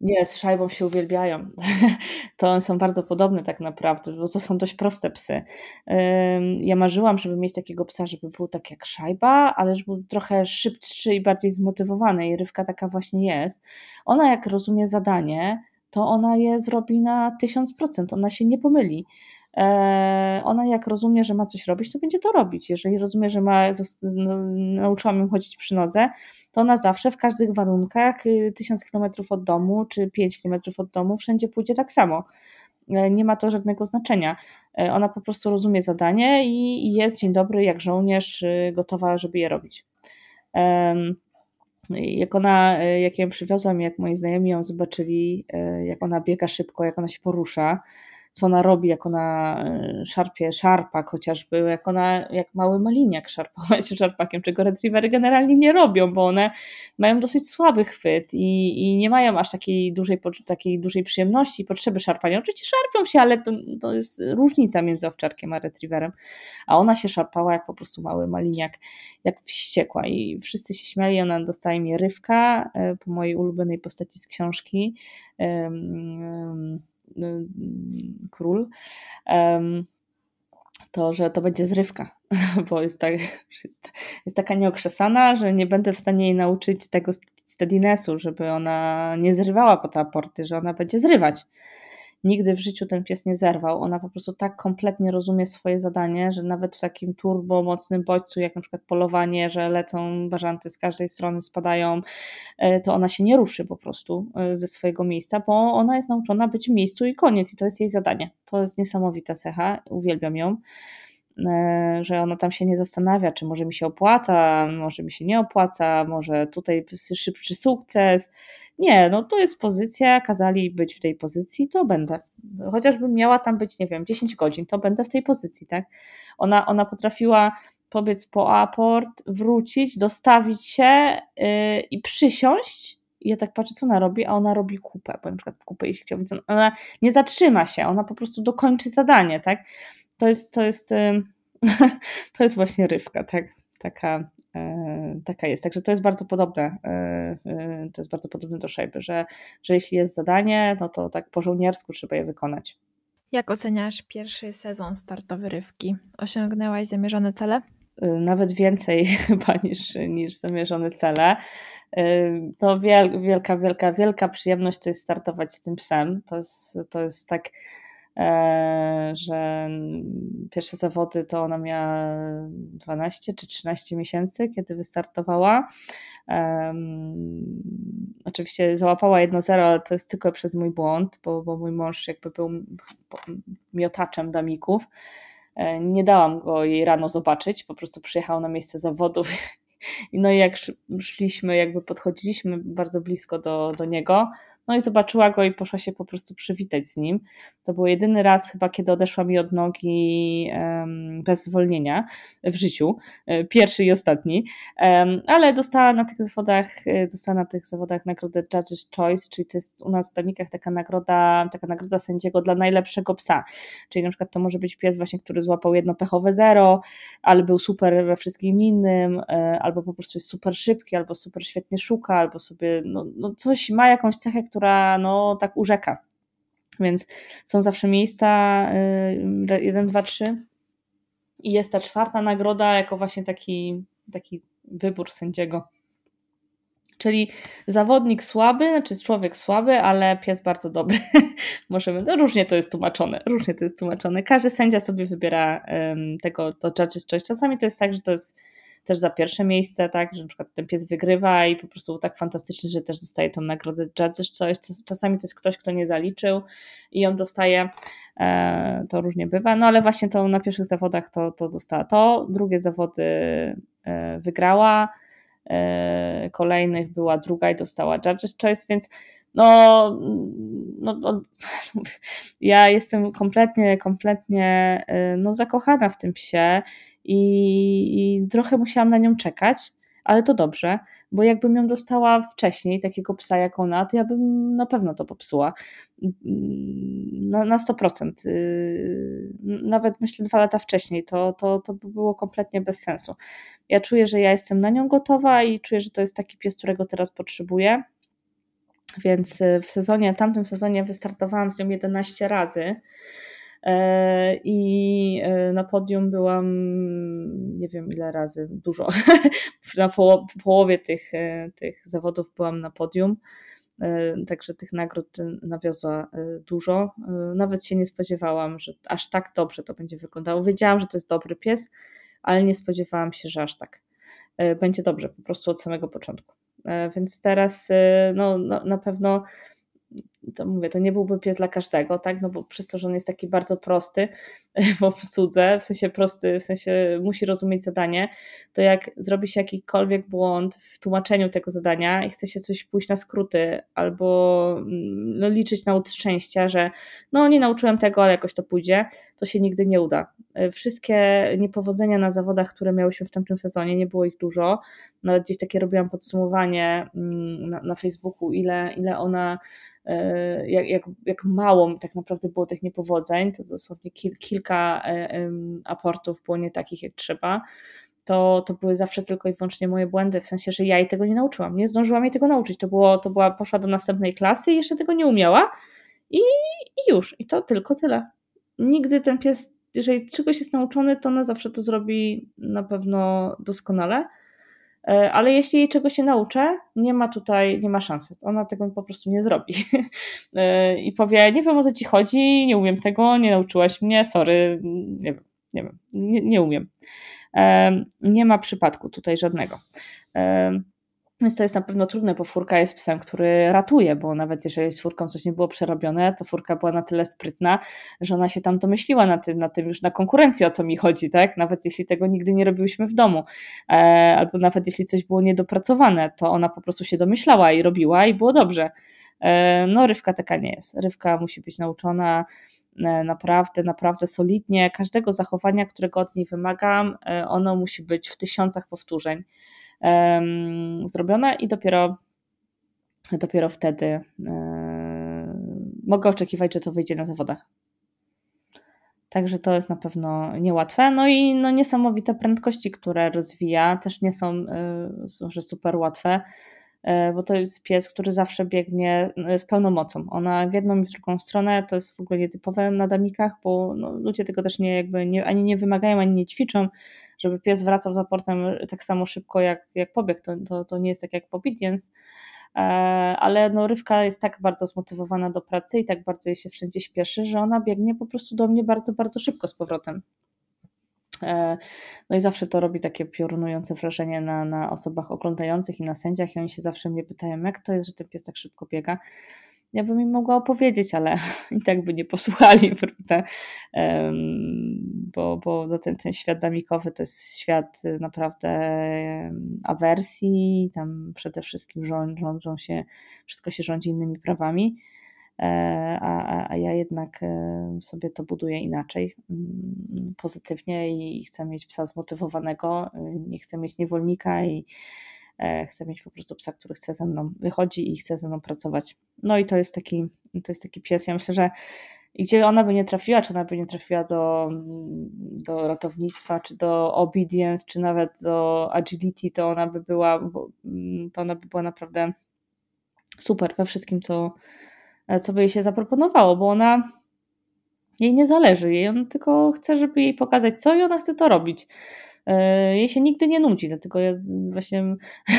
B: Nie, z szajbą się uwielbiają. [LAUGHS] To są bardzo podobne tak naprawdę, bo to są dość proste psy. Ja marzyłam, żeby mieć takiego psa, żeby był tak jak szajba, ale żeby był trochę szybszy i bardziej zmotywowany i Rywka taka właśnie jest. Ona jak rozumie zadanie, to ona je zrobi na 1000%, ona się nie pomyli. E, ona jak rozumie, że ma coś robić, to będzie to robić. Jeżeli rozumie, że ma, nauczyłam ją chodzić przy nodze, to ona zawsze w każdych warunkach, y, tysiąc kilometrów od domu, czy pięć kilometrów od domu, wszędzie pójdzie tak samo. E, nie ma to żadnego znaczenia. E, ona po prostu rozumie zadanie i jest dzień dobry, jak żołnierz, y, gotowa, żeby je robić. Jak ona, jak ją przywiozłam, jak moi znajomi ją zobaczyli, jak ona biega szybko, jak ona się porusza, co ona robi, jak ona e, szarpie szarpak chociażby, jak ona, jak mały maliniak szarpować [LAUGHS] szarpakiem, czego retrievery generalnie nie robią, bo one mają dosyć słaby chwyt i, i nie mają aż takiej dużej, takiej dużej przyjemności i potrzeby szarpania. Oczywiście szarpią się, ale to, to jest różnica między owczarkiem a retrieverem, a ona się szarpała jak po prostu mały maliniak, jak wściekła. I wszyscy się śmiali, ona dostaje mi rywka e, po mojej ulubionej postaci z książki, król, to że to będzie zrywka, [LAUGHS] bo jest, tak, jest, jest taka nieokrzesana, że nie będę w stanie jej nauczyć tego steadinessu, żeby ona nie zrywała po te aporty, że ona będzie zrywać nigdy w życiu ten pies nie zerwał. Ona po prostu tak kompletnie rozumie swoje zadanie, że nawet w takim turbo mocnym bodźcu, jak na przykład polowanie, że lecą bażanty z każdej strony, spadają, e, to ona się nie ruszy po prostu e, ze swojego miejsca, bo ona jest nauczona być w miejscu i koniec. I to jest jej zadanie. To jest niesamowita cecha. Uwielbiam ją e, że ona tam się nie zastanawia, czy może mi się opłaca, może mi się nie opłaca, może tutaj szybszy sukces. Nie, no to jest pozycja, kazali być w tej pozycji, to będę. Chociażbym miała tam być, nie wiem, 10 godzin, to będę w tej pozycji, tak? Ona, ona potrafiła pobiec po aport, wrócić, dostawić się yy, i przysiąść. I ja tak patrzę, co ona robi, a ona robi kupę, bo na przykład kupę jeśli chciałbym, ona nie zatrzyma się, ona po prostu dokończy zadanie, tak? To jest, to jest, yy, [LAUGHS] to jest właśnie rywka, tak? Taka, taka jest. Także to jest bardzo podobne. E, e, to jest bardzo podobne do szejby, że, że jeśli jest zadanie, no to tak po żołniersku trzeba je wykonać.
A: Jak oceniasz pierwszy sezon startowy Rywki? Osiągnęłaś zamierzone cele?
B: Nawet więcej [LAUGHS] chyba niż, niż zamierzone cele. To wielka, wielka, wielka przyjemność to jest startować z tym psem. To jest, to jest tak E, że pierwsze zawody to ona miała 12 czy 13 miesięcy, kiedy wystartowała. Oczywiście załapała 1-0, ale to jest tylko przez mój błąd, bo, bo mój mąż jakby był miotaczem damików. E, nie dałam go jej rano zobaczyć, po prostu przyjechał na miejsce zawodów. [LAUGHS] No i jak szliśmy, jakby podchodziliśmy bardzo blisko do, do niego, no i zobaczyła go i poszła się po prostu przywitać z nim. To był jedyny raz chyba, kiedy odeszła mi od nogi bez zwolnienia w życiu. E, pierwszy i ostatni. Ale dostała na tych zawodach, e, dostała na tych zawodach nagrodę Judge's Choice, czyli to jest u nas w Damikach taka nagroda, taka nagroda sędziego dla najlepszego psa. Czyli na przykład to może być pies właśnie, który złapał jedno pechowe zero, ale był super we wszystkim innym, e, albo po prostu jest super szybki, albo super świetnie szuka, albo sobie no, no coś ma jakąś cechę, która no tak urzeka. Więc są zawsze miejsca 1, 2, 3 i jest ta czwarta nagroda jako właśnie taki, taki wybór sędziego. Czyli zawodnik słaby, znaczy człowiek słaby, ale pies bardzo dobry. [LAUGHS] Możemy, no różnie to jest tłumaczone, różnie to jest tłumaczone. Każdy sędzia sobie wybiera um, tego, to judge's choice. Czasami to jest tak, że to jest też za pierwsze miejsce, tak, że na przykład ten pies wygrywa i po prostu tak fantastyczny, że też dostaje tą nagrodę Judges, coś, czasami to jest ktoś, kto nie zaliczył i on dostaje, e, to różnie bywa, no ale właśnie to na pierwszych zawodach to, to dostała to, drugie zawody e, wygrała, e, kolejnych była druga i dostała Judges Choice, więc no, no, no, [LAUGHS] ja jestem kompletnie, kompletnie no, zakochana w tym psie i, i trochę musiałam na nią czekać, ale to dobrze, bo jakbym ją dostała wcześniej, takiego psa jak ona, to ja bym na pewno to popsuła. Na, na 100%. Y, nawet myślę dwa lata wcześniej, to, to, to by było kompletnie bez sensu. Ja czuję, że ja jestem na nią gotowa i czuję, że to jest taki pies, którego teraz potrzebuję. Więc w sezonie, tamtym sezonie wystartowałam z nią 11 razy. E, I e, na podium byłam nie wiem ile razy, dużo. [LAUGHS] na połowie tych, e, tych zawodów byłam na podium. Także tych nagród nawiozła dużo. Nawet się nie spodziewałam, że aż tak dobrze to będzie wyglądało. Wiedziałam, że to jest dobry pies, ale nie spodziewałam się, że aż tak. Będzie dobrze po prostu od samego początku. Więc teraz no, no na pewno to mówię, to nie byłby pies dla każdego, tak? No bo przez to, że on jest taki bardzo prosty [LAUGHS] w obsłudze, w sensie prosty, w sensie musi rozumieć zadanie, to jak zrobi się jakikolwiek błąd w tłumaczeniu tego zadania i chce się coś pójść na skróty albo mm, no, liczyć na łód szczęścia, że no nie nauczyłem tego, ale jakoś to pójdzie, to się nigdy nie uda. Wszystkie niepowodzenia na zawodach, które miałyśmy w tamtym sezonie, nie było ich dużo, nawet gdzieś takie robiłam podsumowanie mm, na, na Facebooku, ile, ile ona E, jak, jak, jak mało tak naprawdę było tych niepowodzeń, to dosłownie kil, kilka e, aportów było nie takich jak trzeba, to, to były zawsze tylko i wyłącznie moje błędy, w sensie, że ja jej tego nie nauczyłam, nie zdążyłam jej tego nauczyć, to było, to była, poszła do następnej klasy i jeszcze tego nie umiała i, i już, i to tylko tyle. Nigdy ten pies, jeżeli czegoś jest nauczony, to ona zawsze to zrobi na pewno doskonale. E, ale jeśli jej czegoś się nauczę, nie ma tutaj, nie ma szansy. Ona tego po prostu nie zrobi. [LAUGHS] E, I powie, nie wiem o co ci chodzi, nie umiem tego, nie nauczyłaś mnie, sorry, nie wiem, nie wiem, nie, nie umiem. E, nie ma przypadku tutaj żadnego. Więc to jest na pewno trudne, bo furka jest psem, który ratuje, bo nawet jeżeli z furką coś nie było przerobione, to furka była na tyle sprytna, że ona się tam domyśliła na tym, na tym już na konkurencję, o co mi chodzi, tak? Nawet jeśli tego nigdy nie robiłyśmy w domu, e, albo nawet jeśli coś było niedopracowane, to ona po prostu się domyślała i robiła i było dobrze. E, no, rywka taka nie jest. Rywka musi być nauczona e, naprawdę, naprawdę solidnie. Każdego zachowania, którego od niej wymagam, e, ono musi być w tysiącach powtórzeń zrobione i dopiero, dopiero wtedy e, mogę oczekiwać, że to wyjdzie na zawodach. Także to jest na pewno niełatwe. No i no, niesamowite prędkości, które rozwija, też nie są, e, że super łatwe, e, bo to jest pies, który zawsze biegnie z pełną mocą. Ona w jedną i w drugą stronę to jest w ogóle nietypowe na damikach, bo no, ludzie tego też nie, jakby nie, ani nie wymagają, ani nie ćwiczą, żeby pies wracał za portem tak samo szybko jak, jak pobiegł. To, to, to nie jest tak jak w obedience, e, ale no, Rywka jest tak bardzo zmotywowana do pracy i tak bardzo jej się wszędzie śpieszy, że ona biegnie po prostu do mnie bardzo, bardzo szybko z powrotem. E, no i zawsze to robi takie piorunujące wrażenie na, na osobach oglądających i na sędziach i oni się zawsze mnie pytają, jak to jest, że ten pies tak szybko biega ja bym im mogła opowiedzieć, ale [LAUGHS] i tak by nie posłuchali, [LAUGHS] prawda? Bo, bo no ten, ten świat damikowy to jest świat y, naprawdę awersji, tam przede wszystkim rządzą się, wszystko się rządzi innymi prawami, e, a, a ja jednak e, sobie to buduję inaczej, mm, pozytywnie i chcę mieć psa zmotywowanego, y, nie chcę mieć niewolnika i chcę mieć po prostu psa, który chce ze mną wychodzi i chce ze mną pracować. No i to jest taki, to jest taki pies. Ja myślę, że gdzie ona by nie trafiła, czy ona by nie trafiła do, do ratownictwa, czy do obedience, czy nawet do agility, to ona by była, to ona by była naprawdę super we wszystkim, co, co by jej się zaproponowało, bo ona jej nie zależy, jej on tylko chce, żeby jej pokazać co i ona chce to robić. E, jej się nigdy nie nudzi, dlatego ja właśnie,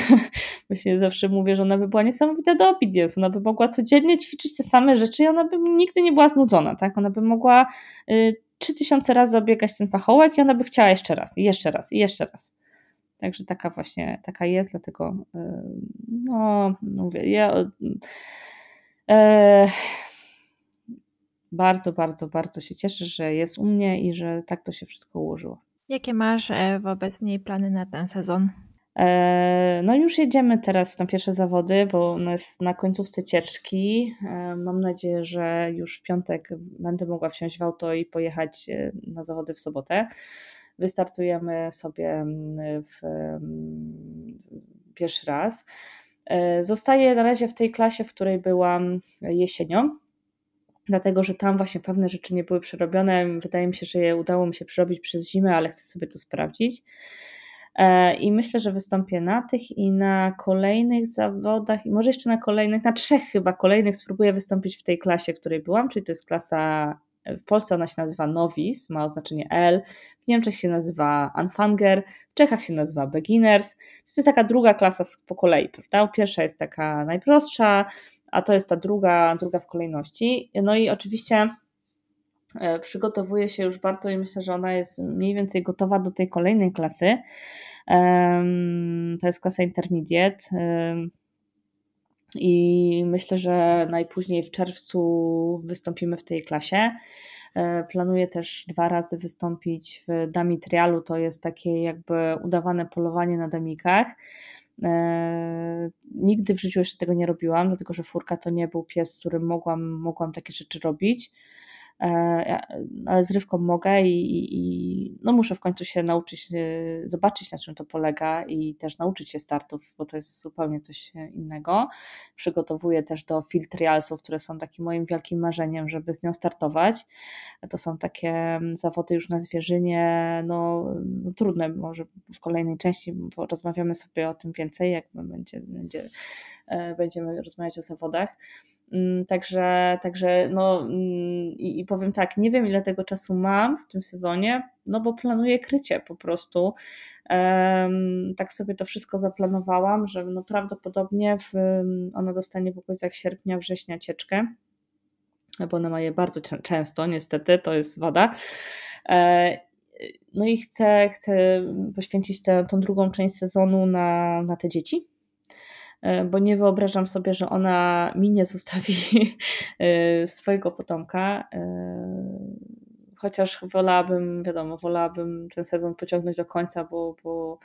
B: [LAUGHS] właśnie zawsze mówię, że ona by była niesamowita do obedience, ona by mogła codziennie ćwiczyć te same rzeczy i ona by nigdy nie była znudzona, tak? Ona by mogła y, trzy tysiące razy obiegać ten pachołek i ona by chciała jeszcze raz, i jeszcze raz, i jeszcze raz. Także taka właśnie, taka jest, dlatego y, no, mówię, ja e, bardzo, bardzo, bardzo się cieszę, że jest u mnie i że tak to się wszystko ułożyło.
A: Jakie masz e, wobec niej plany na ten sezon?
B: E, no już jedziemy teraz na pierwsze zawody, bo na końcówce cieczki. E, mam nadzieję, że już w piątek będę mogła wsiąść w auto i pojechać na zawody w sobotę. Wystartujemy sobie mm, w mm, pierwszy raz. Zostaję na razie w tej klasie, w której byłam jesienią, dlatego że tam właśnie pewne rzeczy nie były przerobione. Wydaje mi się, że je udało mi się przerobić przez zimę, ale chcę sobie to sprawdzić. E, I myślę, że wystąpię na tych i na kolejnych zawodach, i może jeszcze na kolejnych, na trzech chyba kolejnych spróbuję wystąpić w tej klasie, w której byłam, czyli to jest klasa, w Polsce ona się nazywa Novice, ma oznaczenie L, w Niemczech się nazywa Anfanger, w Czechach się nazywa Beginners. To jest taka druga klasa po kolei, prawda? Pierwsza jest taka najprostsza, a to jest ta druga, druga w kolejności. No i oczywiście e, przygotowuje się już bardzo i myślę, że ona jest mniej więcej gotowa do tej kolejnej klasy. To jest klasa intermediate. I myślę, że najpóźniej w czerwcu wystąpimy w tej klasie. E, planuję też dwa razy wystąpić w Dami Trialu, to jest takie jakby udawane polowanie na damikach. E, nigdy w życiu jeszcze tego nie robiłam, dlatego że furka to nie był pies, z którym mogłam, mogłam takie rzeczy robić. E, ale z rywką mogę i, i, no muszę w końcu się nauczyć, e, zobaczyć na czym to polega i też nauczyć się startów, bo to jest zupełnie coś innego. Przygotowuję też do field trialsów, które są takim moim wielkim marzeniem, żeby z nią startować. To są takie mm, zawody już na zwierzynie, no, no trudne, może w kolejnej części porozmawiamy sobie o tym więcej, jak będzie, będzie, będziemy rozmawiać o zawodach także, także no i, i powiem tak, nie wiem ile tego czasu mam w tym sezonie, no bo planuję krycie po prostu. tak sobie to wszystko zaplanowałam, że no prawdopodobnie w, ona dostanie w okolicach sierpnia, września cieczkę, bo ona ma je bardzo często, niestety, to jest wada. E, no i chcę, chcę poświęcić tę, tą drugą część sezonu na, na te dzieci, bo nie wyobrażam sobie, że ona mi nie zostawi [LAUGHS] e, swojego potomka. E, chociaż wolałabym, wiadomo, wolałabym ten sezon pociągnąć do końca, bo, bo,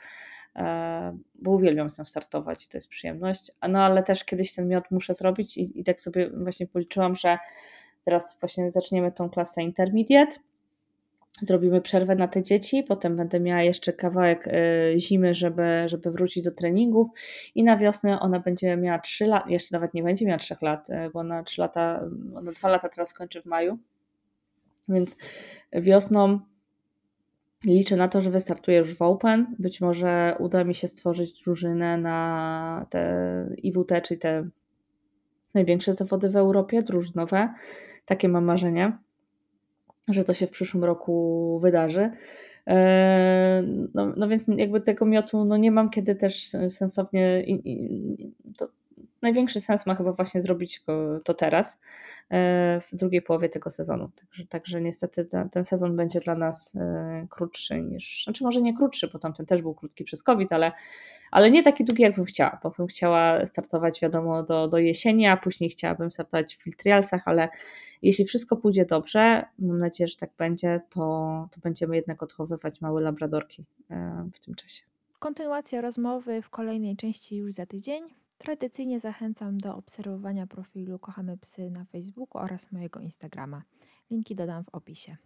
B: bo uwielbiam z nią startować i to jest przyjemność. No ale też kiedyś ten miod muszę zrobić i, i tak sobie właśnie policzyłam, że teraz właśnie zaczniemy tą klasę intermediate zrobimy przerwę na te dzieci, potem będę miała jeszcze kawałek e, zimy, żeby, żeby wrócić do treningów. I na wiosnę ona będzie miała 3 lata, jeszcze nawet nie będzie miała 3 lat, e, bo ona 3 lata, ona 2 lata teraz kończy w maju, więc wiosną liczę na to, że wystartuję już w Open, być może uda mi się stworzyć drużynę na te IWT, czyli te największe zawody w Europie, drużynowe, takie mam marzenie że to się w przyszłym roku wydarzy. E, no, no więc jakby tego miotu no nie mam kiedy też sensownie. I, i, to największy sens ma chyba właśnie zrobić to teraz, e, w drugiej połowie tego sezonu. Także, także niestety ten, sezon będzie dla nas e, krótszy niż. Znaczy, może nie krótszy, bo tamten też był krótki przez COVID, ale, ale nie taki długi, jakbym chciała, bo bym chciała startować, wiadomo, do, do jesieni, a później chciałabym startować w filtrialsach, ale jeśli wszystko pójdzie dobrze, mam nadzieję, że tak będzie, to, to będziemy jednak odchowywać małe labradorki e, w tym czasie.
A: Kontynuacja rozmowy w kolejnej części już za tydzień. Tradycyjnie zachęcam do obserwowania profilu Kochamy Psy na Facebooku oraz mojego Instagrama. Linki dodam w opisie.